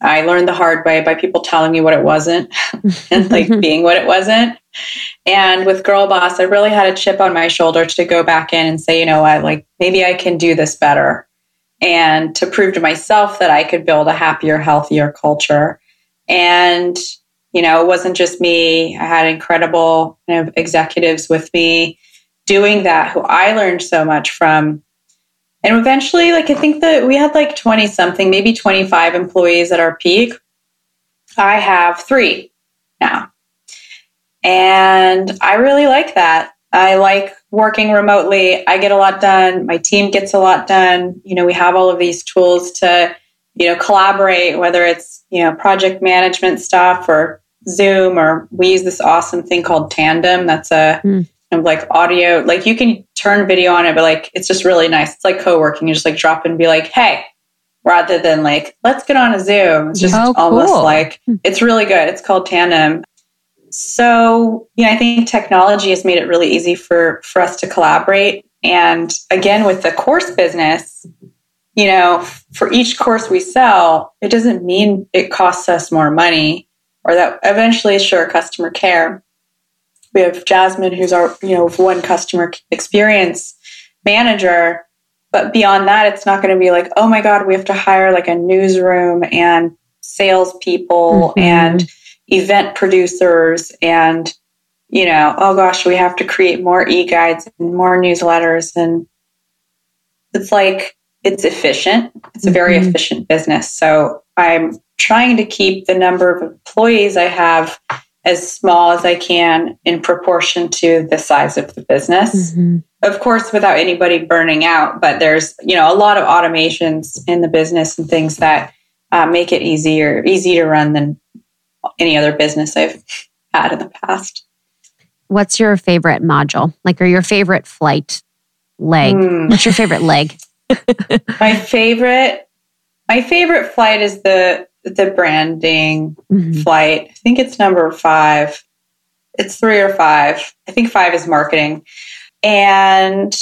i learned the hard way by people telling me what it wasn't and like being what it wasn't and with girl boss i really had a chip on my shoulder to go back in and say you know what like maybe i can do this better and to prove to myself that I could build a happier, healthier culture. And, you know, it wasn't just me. I had incredible kind of executives with me doing that who I learned so much from. And eventually, like, I think that we had like 20 something, maybe 25 employees at our peak. I have three now. And I really like that. I like working remotely. I get a lot done. My team gets a lot done. You know, we have all of these tools to, you know, collaborate, whether it's, you know, project management stuff or Zoom, or we use this awesome thing called Tandem. That's a mm. Of like audio, like you can turn video on it, but like it's just really nice. It's like co working. You just like drop and be like, hey, rather than like, let's get on a Zoom. It's just oh, cool. almost like, hmm. it's really good. It's called Tandem. So, yeah, I think technology has made it really easy for for us to collaborate. And again, with the course business, you know, for each course we sell, it doesn't mean it costs us more money or that eventually, sure, customer care. We have Jasmine, who's our, you know, one customer experience manager. But beyond that, it's not going to be like, oh my God, we have to hire like a newsroom and salespeople mm-hmm. and event producers and you know oh gosh we have to create more e-guides and more newsletters and it's like it's efficient it's a very mm-hmm. efficient business so i'm trying to keep the number of employees i have as small as i can in proportion to the size of the business mm-hmm. of course without anybody burning out but there's you know a lot of automations in the business and things that uh, make it easier, easy to run than any other business I've had in the past. What's your favorite module? Like, or your favorite flight leg? Mm. What's your favorite leg? my favorite, my favorite flight is the the branding mm-hmm. flight. I think it's number five. It's three or five. I think five is marketing. And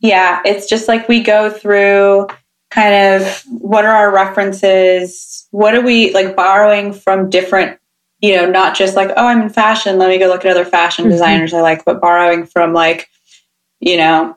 yeah, it's just like we go through kind of what are our references? What are we like borrowing from different, you know, not just like, oh, I'm in fashion. Let me go look at other fashion mm-hmm. designers I like, but borrowing from like, you know,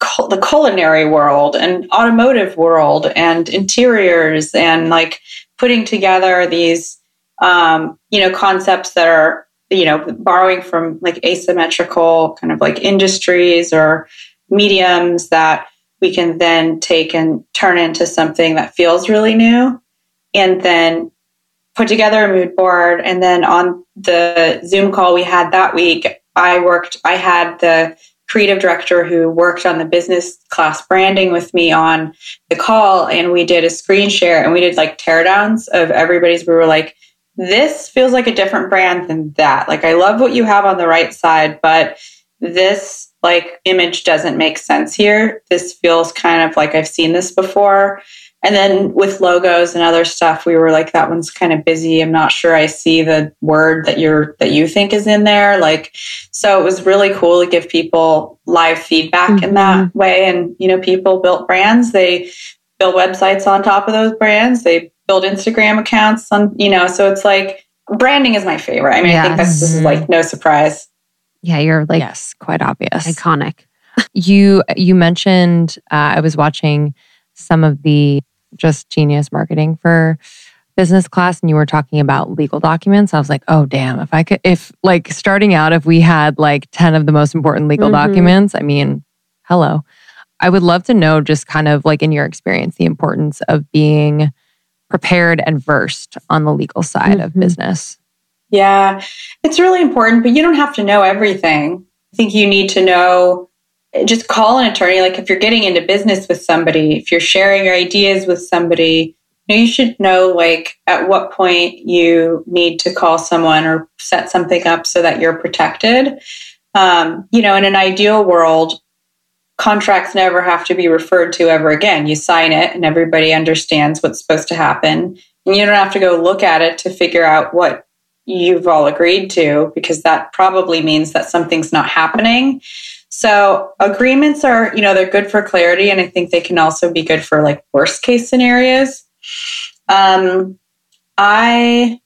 the culinary world and automotive world and interiors and like putting together these um, you know concepts that are you know borrowing from like asymmetrical kind of like industries or mediums that we can then take and turn into something that feels really new and then put together a mood board. And then on the zoom call we had that week i worked i had the creative director who worked on the business class branding with me on the call and we did a screen share and we did like teardowns of everybody's. We were like this feels like a different brand than that. Like i love what you have on the right side but this like image doesn't make sense here. This feels kind of like i've seen this before and then with logos and other stuff, we were like, that one's kind of busy. I'm not sure I see the word that you're that you think is in there. Like, so it was really cool to give people live feedback mm-hmm. in that mm-hmm. way. And you know, people built brands. They build websites on top of those brands. They build Instagram accounts on, you know, so it's like branding is my favorite. I mean, yes. I think this is like no surprise. Yeah, you're like yes, quite obvious, iconic. you you mentioned uh, I was watching some of the just genius marketing for business class and you were talking about legal documents, I was like, oh, damn, if I could, if like starting out, if we had like 10 of the most important legal mm-hmm. documents, I mean, hello. I would love to know just kind of like in your experience, the importance of being prepared and versed on the legal side mm-hmm. of business. Yeah, it's really important, but you don't have to know everything. I think you need to know just call an attorney. Like if you're getting into business with somebody, if you're sharing your ideas with somebody, you, know, you should know like at what point you need to call someone or set something up so that you're protected. Um, you know, in an ideal world, contracts never have to be referred to ever again. You sign it and everybody understands what's supposed to happen. And you don't have to go look at it to figure out what you've all agreed to because that probably means that something's not happening. So agreements are, you know, they're good for clarity, and I think they can also be good for like worst case scenarios. Um, I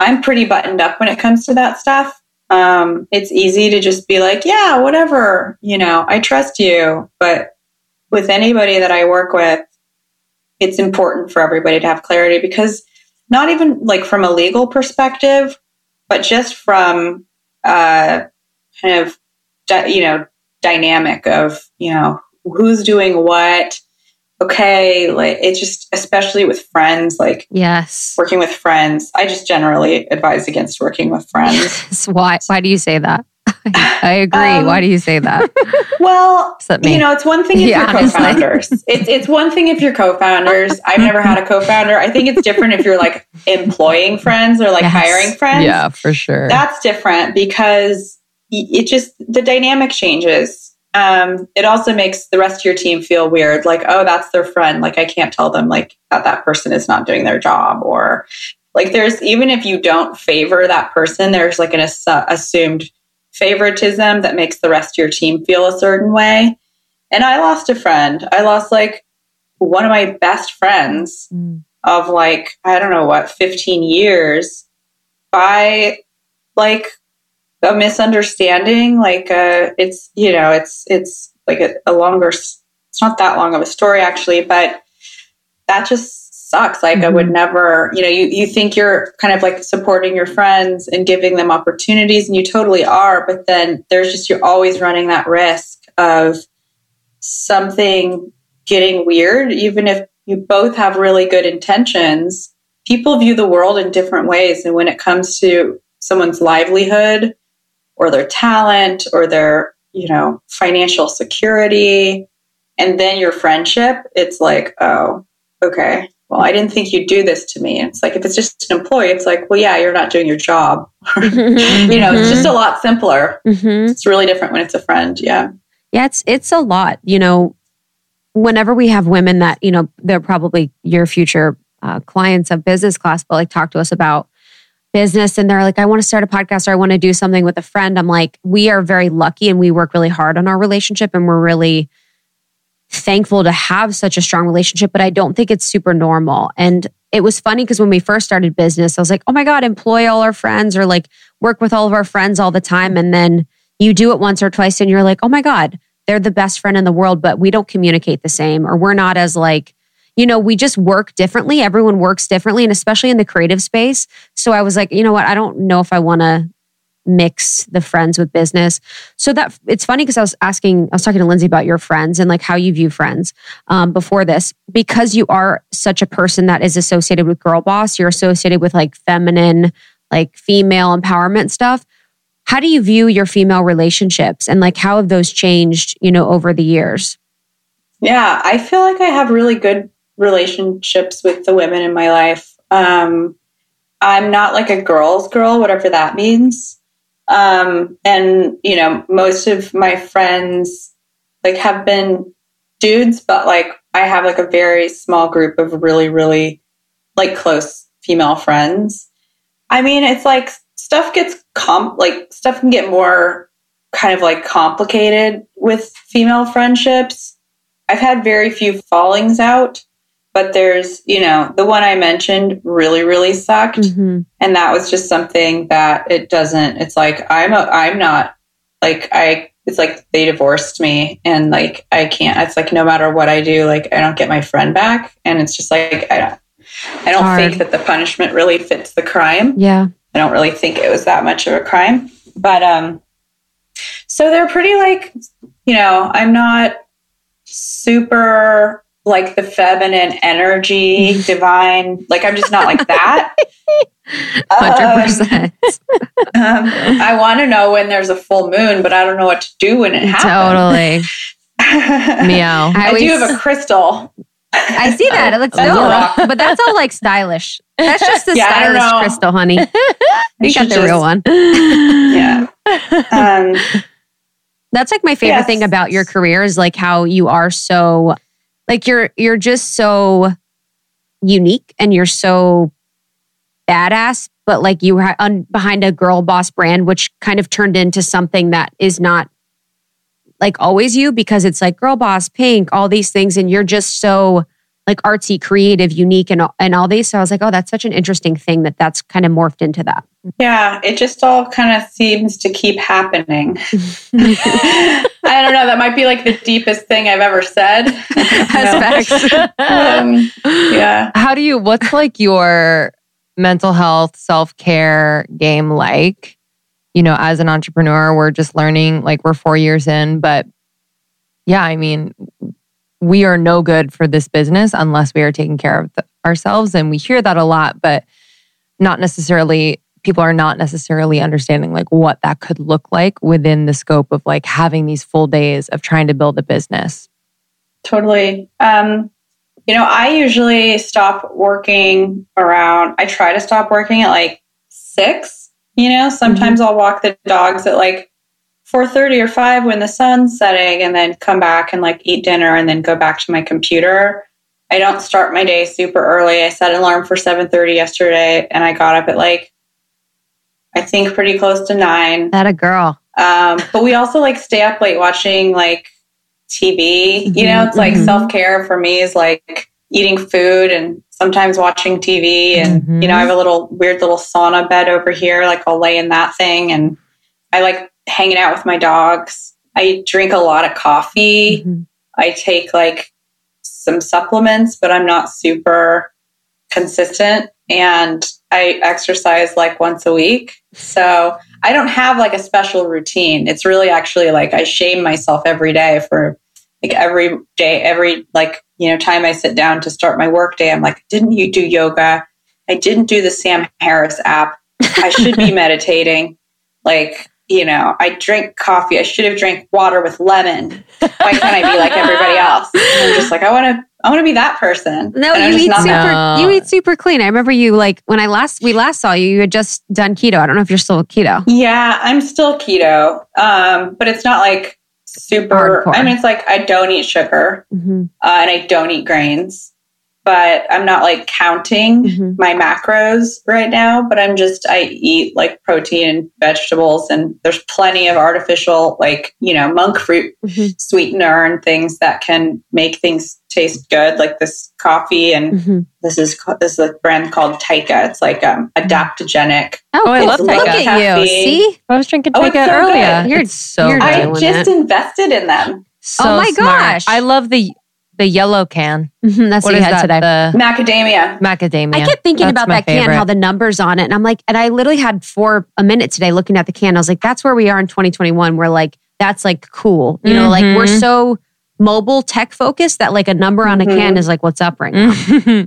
I'm pretty buttoned up when it comes to that stuff. Um, it's easy to just be like, yeah, whatever, you know, I trust you. But with anybody that I work with, it's important for everybody to have clarity because not even like from a legal perspective, but just from uh, kind of you know dynamic of you know who's doing what okay like it's just especially with friends like yes working with friends i just generally advise against working with friends yes. why why do you say that I agree. Um, Why do you say that? Well, you know, it's one thing if yeah, you're co-founders. it's it's one thing if you're co-founders. I've never had a co-founder. I think it's different if you're like employing friends or like yes. hiring friends. Yeah, for sure. That's different because it just the dynamic changes. Um, it also makes the rest of your team feel weird, like, oh, that's their friend. Like, I can't tell them like that that person is not doing their job, or like there's even if you don't favor that person, there's like an ass- assumed favoritism that makes the rest of your team feel a certain way. And I lost a friend. I lost like one of my best friends mm. of like I don't know what 15 years by like a misunderstanding. Like, uh, it's, you know, it's, it's like a, a longer, it's not that long of a story actually, but that just sucks. Like mm-hmm. I would mm-hmm. never, you know, you, you think you're kind of like supporting your friends and giving them opportunities and you totally are, but then there's just, you're always running that risk of something getting weird, even if you both have really good intentions. People view the world in different ways. And when it comes to someone's livelihood or their talent or their, you know, financial security. And then your friendship, it's like, oh, okay. well, I didn't think you'd do this to me. And it's like, if it's just an employee, it's like, well, yeah, you're not doing your job. you know, it's just a lot simpler. Mm-hmm. It's really different when it's a friend. Yeah. Yeah, it's it's a lot. You know, whenever we have women that, you know, they're probably your future uh, clients of business class, but like talk to us about business and they're like, I want to start a podcast or I want to do something with a friend. I'm like, we are very lucky and we work really hard on our relationship and we're really thankful to have such a strong relationship, but I don't think it's super normal. And it was funny because when we first started business, I was like, oh my God, employ all our friends or like work with all of our friends all the time. And then you do it once or twice and you're like, oh my God, they're the best friend in the world, but we don't communicate the same or we're not as like, you know, we just work differently. Everyone works differently and especially in the creative space. So I was like, you know what? I don't know if I want to mix the friends with business. So that it's funny because I was asking, I was talking to Lindsay about your friends and like how you view friends um, before this, because you are such a person that is associated with girl boss, you're associated with like feminine, like female empowerment stuff. How do you view your female relationships and like how have those changed, you know, over the years? Yeah, I feel like I have really good relationships with the women in my life. Um, I'm not like a girl's girl, whatever that means. Um, and you know, most of my friends like have been dudes, but like I have like a very small group of really, really like close female friends. I mean, it's like stuff gets comp like stuff can get more kind of like complicated with female friendships. I've had very few fallings out but there's you know the one i mentioned really really sucked. Mm-hmm. and that was just something that it doesn't it's like i'm a i'm not like i it's like they divorced me and like i can't it's like no matter what i do like i don't get my friend back. And it's just like i don't i don't Hard. think that the punishment really fits the crime. Yeah. I don't really think it was that much of a crime. But um so they're pretty like you know i'm not super like the feminine energy, divine. Like I'm just not like that. Hundred percent. Um, I want to know when there's a full moon, but I don't know what to do when it happens. Totally. Meow. I, I do have a crystal. I see that. It looks dope. but that's all like stylish. That's just the yeah, stylish crystal, honey. you got the just, real one. yeah. Um, that's like my favorite yes. thing about your career is like how you are so like you're you're just so unique and you're so badass, but like you were un- behind a girl boss brand, which kind of turned into something that is not like always you because it's like girl boss, pink, all these things, and you're just so like artsy, creative, unique, and and all these. So I was like, oh, that's such an interesting thing that that's kind of morphed into that. Yeah, it just all kind of seems to keep happening. I don't know. That might be like the deepest thing I've ever said. um, yeah. How do you? What's like your mental health self care game like? You know, as an entrepreneur, we're just learning. Like we're four years in, but yeah, I mean, we are no good for this business unless we are taking care of the, ourselves. And we hear that a lot, but not necessarily, people are not necessarily understanding like what that could look like within the scope of like having these full days of trying to build a business. Totally. Um, you know, I usually stop working around, I try to stop working at like six. You know, sometimes mm-hmm. I'll walk the dogs at like 4.30 or 5 when the sun's setting and then come back and like eat dinner and then go back to my computer. I don't start my day super early. I set an alarm for 7.30 yesterday and i got up at like i think pretty close to 9 that a girl. Um, but we also like stay up late watching like tv mm-hmm, you know it's like mm-hmm. self-care for me is like eating food and sometimes watching tv and mm-hmm. you know i have a little weird little sauna bed over here like i'll lay in that thing and i like hanging out with my dogs. I drink a lot of coffee. Mm-hmm. I take like some supplements, but I'm not super consistent. And I exercise like once a week. So I don't have like a special routine. It's really actually like I shame myself every day for like every day, every like, you know, time I sit down to start my work day. I'm like, didn't you do yoga? I didn't do the Sam Harris app. I should be meditating. Like, you know, I drink coffee. I should have drank water with lemon. Why can't I be like everybody else? And I'm just like, I want to, I want to be that person. No, you eat super. No. You eat super clean. I remember you like when I last we last saw you. You had just done keto. I don't know if you're still keto. Yeah, I'm still keto, um, but it's not like super. Hardcore. I mean, it's like I don't eat sugar mm-hmm. uh, and I don't eat grains but I'm not like counting mm-hmm. my macros right now, but I'm just, I eat like protein and vegetables and there's plenty of artificial, like, you know, monk fruit mm-hmm. sweetener and things that can make things taste good, like this coffee. And mm-hmm. this is, this is a brand called Taika. It's like um, adaptogenic. Oh, oh I love Taika. Look at you. See, I was drinking Taika oh, so earlier. Good. You're so you're I just it. invested in them. So oh my smart. gosh. I love the the yellow can. Mm-hmm, that's what, what you had today. The macadamia. Macadamia. I kept thinking that's about that favorite. can, how the numbers on it. And I'm like, and I literally had for a minute today looking at the can. I was like, that's where we are in 2021. We're like, that's like cool. You mm-hmm. know, like we're mm-hmm. so mobile tech focused that like a number on a mm-hmm. can is like what's up right now.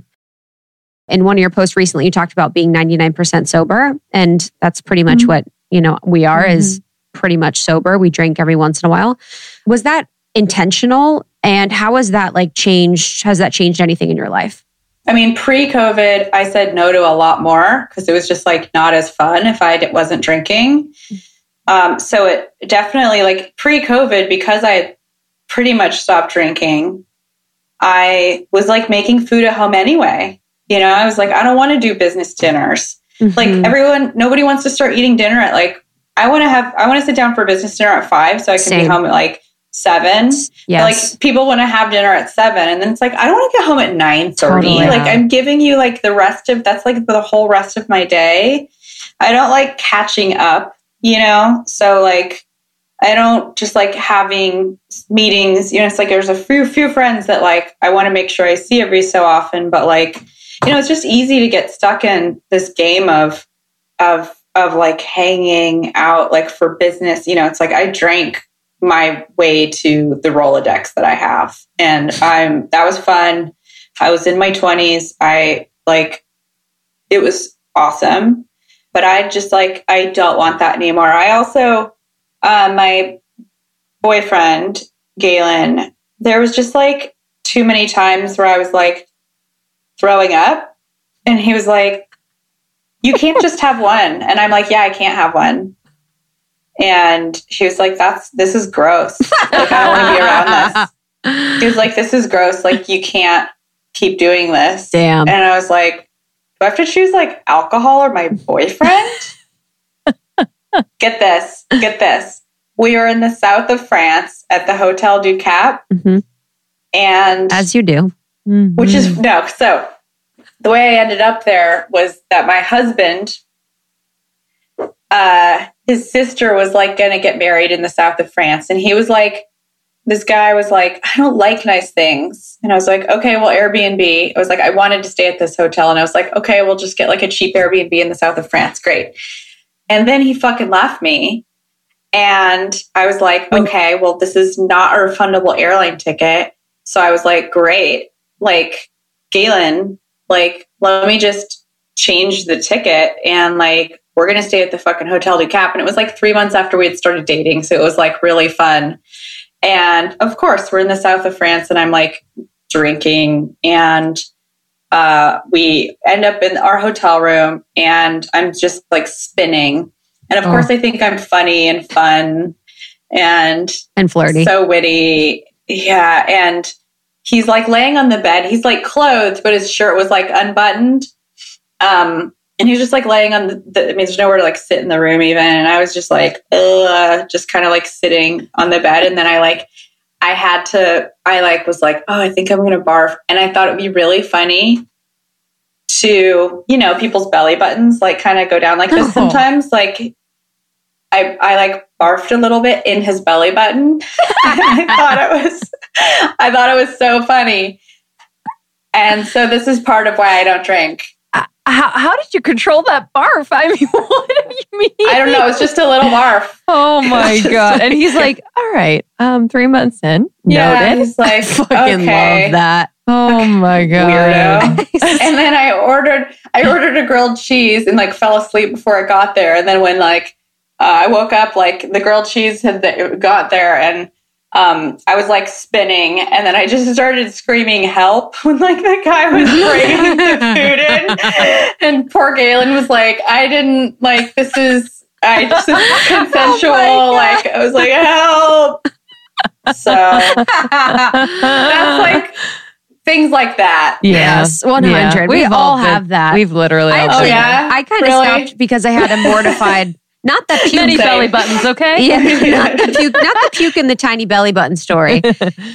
in one of your posts recently, you talked about being 99% sober. And that's pretty much mm-hmm. what, you know, we are is pretty much sober. We drink every once in a while. Was that intentional and how has that like changed? Has that changed anything in your life? I mean, pre COVID, I said no to a lot more because it was just like not as fun if I wasn't drinking. Um, so it definitely like pre COVID, because I pretty much stopped drinking, I was like making food at home anyway. You know, I was like, I don't want to do business dinners. Mm-hmm. Like everyone, nobody wants to start eating dinner at like, I want to have, I want to sit down for business dinner at five so I can Same. be home at like seven. Yes. Like people want to have dinner at seven. And then it's like, I don't want to get home at nine thirty. Totally. Like I'm giving you like the rest of that's like the whole rest of my day. I don't like catching up, you know? So like I don't just like having meetings, you know, it's like there's a few few friends that like I want to make sure I see every so often, but like, you know, it's just easy to get stuck in this game of of of like hanging out like for business. You know, it's like I drank my way to the Rolodex that I have. And I'm that was fun. I was in my 20s. I like it was awesome. But I just like I don't want that anymore. I also uh, my boyfriend, Galen, there was just like too many times where I was like throwing up and he was like, You can't just have one. And I'm like, Yeah, I can't have one. And she was like, that's, this is gross. Like, I don't want to be around this. She was like, this is gross. Like, you can't keep doing this. Damn. And I was like, do I have to choose like alcohol or my boyfriend? get this, get this. We were in the south of France at the Hotel du Cap. Mm-hmm. And as you do, mm-hmm. which is no. So the way I ended up there was that my husband uh, his sister was like going to get married in the south of France. And he was like, this guy was like, I don't like nice things. And I was like, okay, well, Airbnb. I was like, I wanted to stay at this hotel. And I was like, okay, we'll just get like a cheap Airbnb in the south of France. Great. And then he fucking left me. And I was like, okay, well, this is not a refundable airline ticket. So I was like, great. Like, Galen, like, let me just change the ticket and like we're going to stay at the fucking Hotel du Cap. And it was like three months after we had started dating. So it was like really fun. And of course, we're in the south of France and I'm like drinking and uh, we end up in our hotel room and I'm just like spinning. And of oh. course, I think I'm funny and fun and and flirty, so witty. Yeah. And he's like laying on the bed. He's like clothed, but his shirt was like unbuttoned. Um, and he was just like laying on the, the, I mean, there's nowhere to like sit in the room even. And I was just like, Ugh, just kind of like sitting on the bed. And then I like, I had to, I like was like, oh, I think I'm going to barf. And I thought it'd be really funny to, you know, people's belly buttons like kind of go down like this oh. sometimes. Like, I, I like barfed a little bit in his belly button. I thought it was, I thought it was so funny. And so this is part of why I don't drink how, how did you control that barf? I mean, what do you mean? I don't know. It's just a little barf. Oh my god! And he's like, "All right, um, three months in, yeah." Noted. He's like, "Fucking okay. love that." Oh my god, weirdo! and then I ordered, I ordered a grilled cheese and like fell asleep before it got there. And then when like uh, I woke up, like the grilled cheese had got there, and um, I was like spinning, and then I just started screaming "help" when like the guy was bringing the food in, and poor Galen was like, "I didn't like this is I just oh consensual." oh like I was like, "Help!" So that's like things like that. Yes, one hundred. Yeah. We all have that. We've literally. I actually, oh, yeah? I kind of really? stopped because I had a mortified not the puke. Many belly buttons, okay? Yeah, not the puke, not the puke in the tiny belly button story.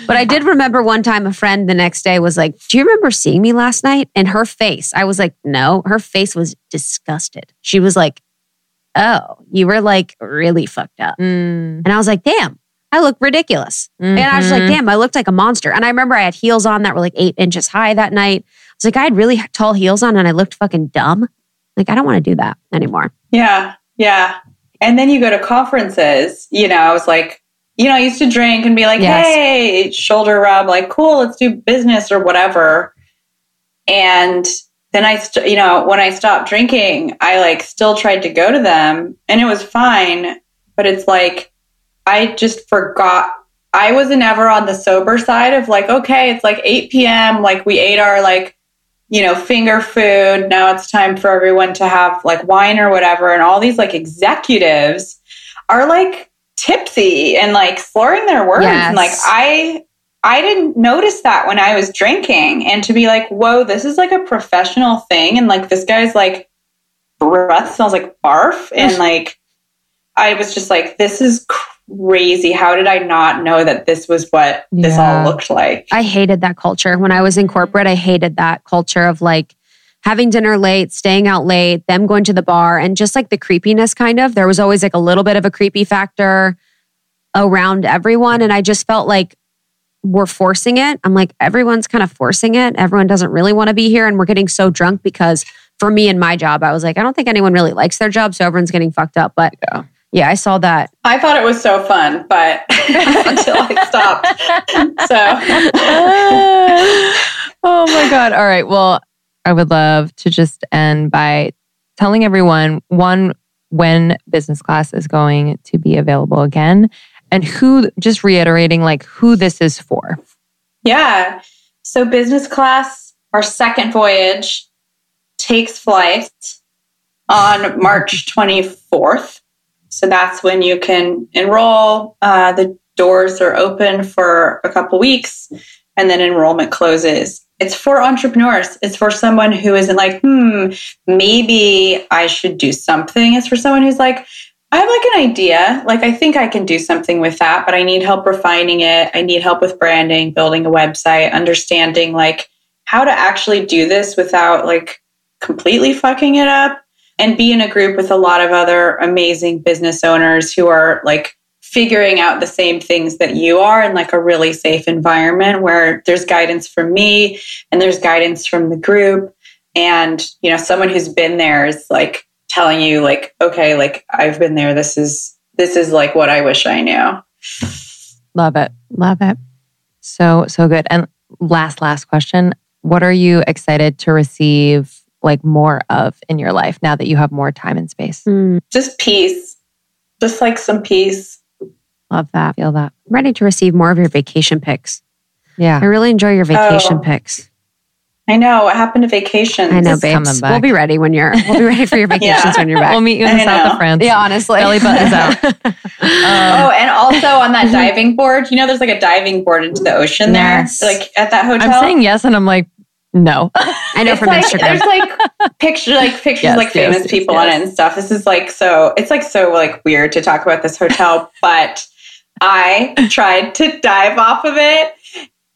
But I did remember one time a friend the next day was like, "Do you remember seeing me last night?" And her face, I was like, "No." Her face was disgusted. She was like, "Oh, you were like really fucked up." Mm. And I was like, "Damn." I look ridiculous. Mm-hmm. And I was like, mm-hmm. damn, I looked like a monster. And I remember I had heels on that were like eight inches high that night. I was like, I had really tall heels on and I looked fucking dumb. Like, I don't want to do that anymore. Yeah. Yeah. And then you go to conferences, you know, I was like, you know, I used to drink and be like, yes. hey, shoulder rub, like, cool, let's do business or whatever. And then I, st- you know, when I stopped drinking, I like still tried to go to them and it was fine. But it's like, I just forgot. I was never on the sober side of like, okay, it's like 8 p.m. Like we ate our like you know, finger food. Now it's time for everyone to have like wine or whatever. And all these like executives are like tipsy and like slurring their words. Yes. And like I I didn't notice that when I was drinking. And to be like, whoa, this is like a professional thing. And like this guy's like breath smells like barf. And like I was just like, this is crazy. How did I not know that this was what yeah. this all looked like? I hated that culture. When I was in corporate, I hated that culture of like having dinner late, staying out late, them going to the bar, and just like the creepiness kind of. There was always like a little bit of a creepy factor around everyone. And I just felt like we're forcing it. I'm like, everyone's kind of forcing it. Everyone doesn't really want to be here. And we're getting so drunk because for me and my job, I was like, I don't think anyone really likes their job. So everyone's getting fucked up. But yeah. Yeah, I saw that. I thought it was so fun, but until I stopped. So, oh my God. All right. Well, I would love to just end by telling everyone one, when business class is going to be available again, and who, just reiterating, like who this is for. Yeah. So, business class, our second voyage, takes flight on March 24th. So that's when you can enroll. Uh, the doors are open for a couple weeks and then enrollment closes. It's for entrepreneurs. It's for someone who isn't like, hmm, maybe I should do something. It's for someone who's like, I have like an idea. Like, I think I can do something with that, but I need help refining it. I need help with branding, building a website, understanding like how to actually do this without like completely fucking it up and be in a group with a lot of other amazing business owners who are like figuring out the same things that you are in like a really safe environment where there's guidance from me and there's guidance from the group and you know someone who's been there is like telling you like okay like I've been there this is this is like what I wish I knew. Love it. Love it. So so good. And last last question, what are you excited to receive like more of in your life now that you have more time and space? Mm. Just peace. Just like some peace. Love that. Feel that. I'm ready to receive more of your vacation pics. Yeah. I really enjoy your vacation oh. pics. I know. What happened to vacations? I know, babes. We'll be ready when you're. We'll be ready for your vacations yeah. when you're back. We'll meet you in the south of France. Yeah, honestly, belly buttons out. um, oh, and also on that diving board, you know, there's like a diving board into the ocean yes. there, like at that hotel. I'm saying yes, and I'm like, no. I know from like, Instagram. There's like picture like pictures yes, like famous yes, people yes. on it and stuff. This is like so it's like so like weird to talk about this hotel, but I tried to dive off of it.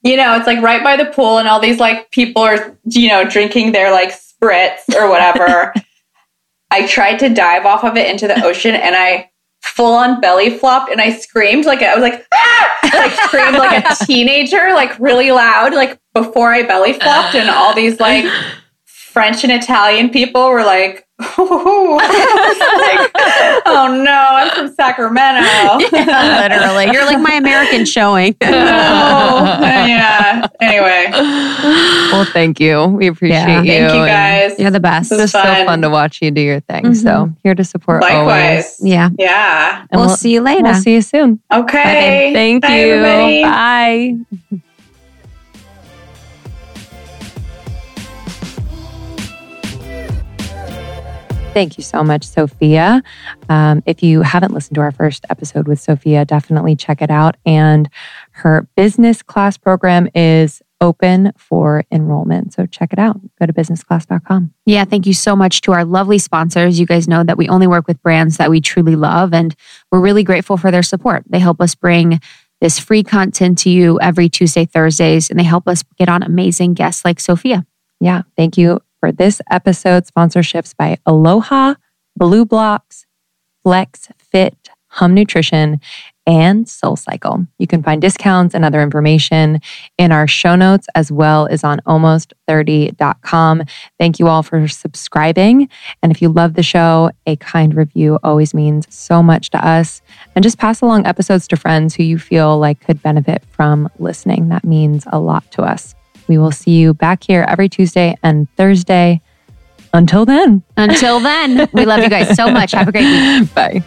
You know, it's like right by the pool and all these like people are, you know, drinking their like spritz or whatever. I tried to dive off of it into the ocean and I full on belly flopped and I screamed like I was like ah! like screamed like a teenager like really loud like before I belly flopped and all these like French and Italian people were like, like, oh no, I'm from Sacramento. yeah, literally. You're like my American showing. no. Yeah. Anyway. Well, thank you. We appreciate yeah. you. Thank you guys. You're the best. It's so fun to watch you do your thing. Mm-hmm. So here to support Likewise. Always. Yeah. Yeah. We'll, we'll, see you later. We'll see you soon. Okay. Bye. Thank Bye, you. Everybody. Bye. Thank you so much, Sophia. Um, if you haven't listened to our first episode with Sophia, definitely check it out. And her business class program is open for enrollment. So check it out. Go to businessclass.com. Yeah, thank you so much to our lovely sponsors. You guys know that we only work with brands that we truly love, and we're really grateful for their support. They help us bring this free content to you every Tuesday, Thursdays, and they help us get on amazing guests like Sophia. Yeah, thank you for this episode. Sponsorships by Aloha, BluBlox, Flex Fit, Hum Nutrition, and Soul Cycle. You can find discounts and other information in our show notes as well as on almost30.com. Thank you all for subscribing. And if you love the show, a kind review always means so much to us. And just pass along episodes to friends who you feel like could benefit from listening. That means a lot to us. We will see you back here every Tuesday and Thursday. Until then. Until then, we love you guys so much. Have a great week. Bye.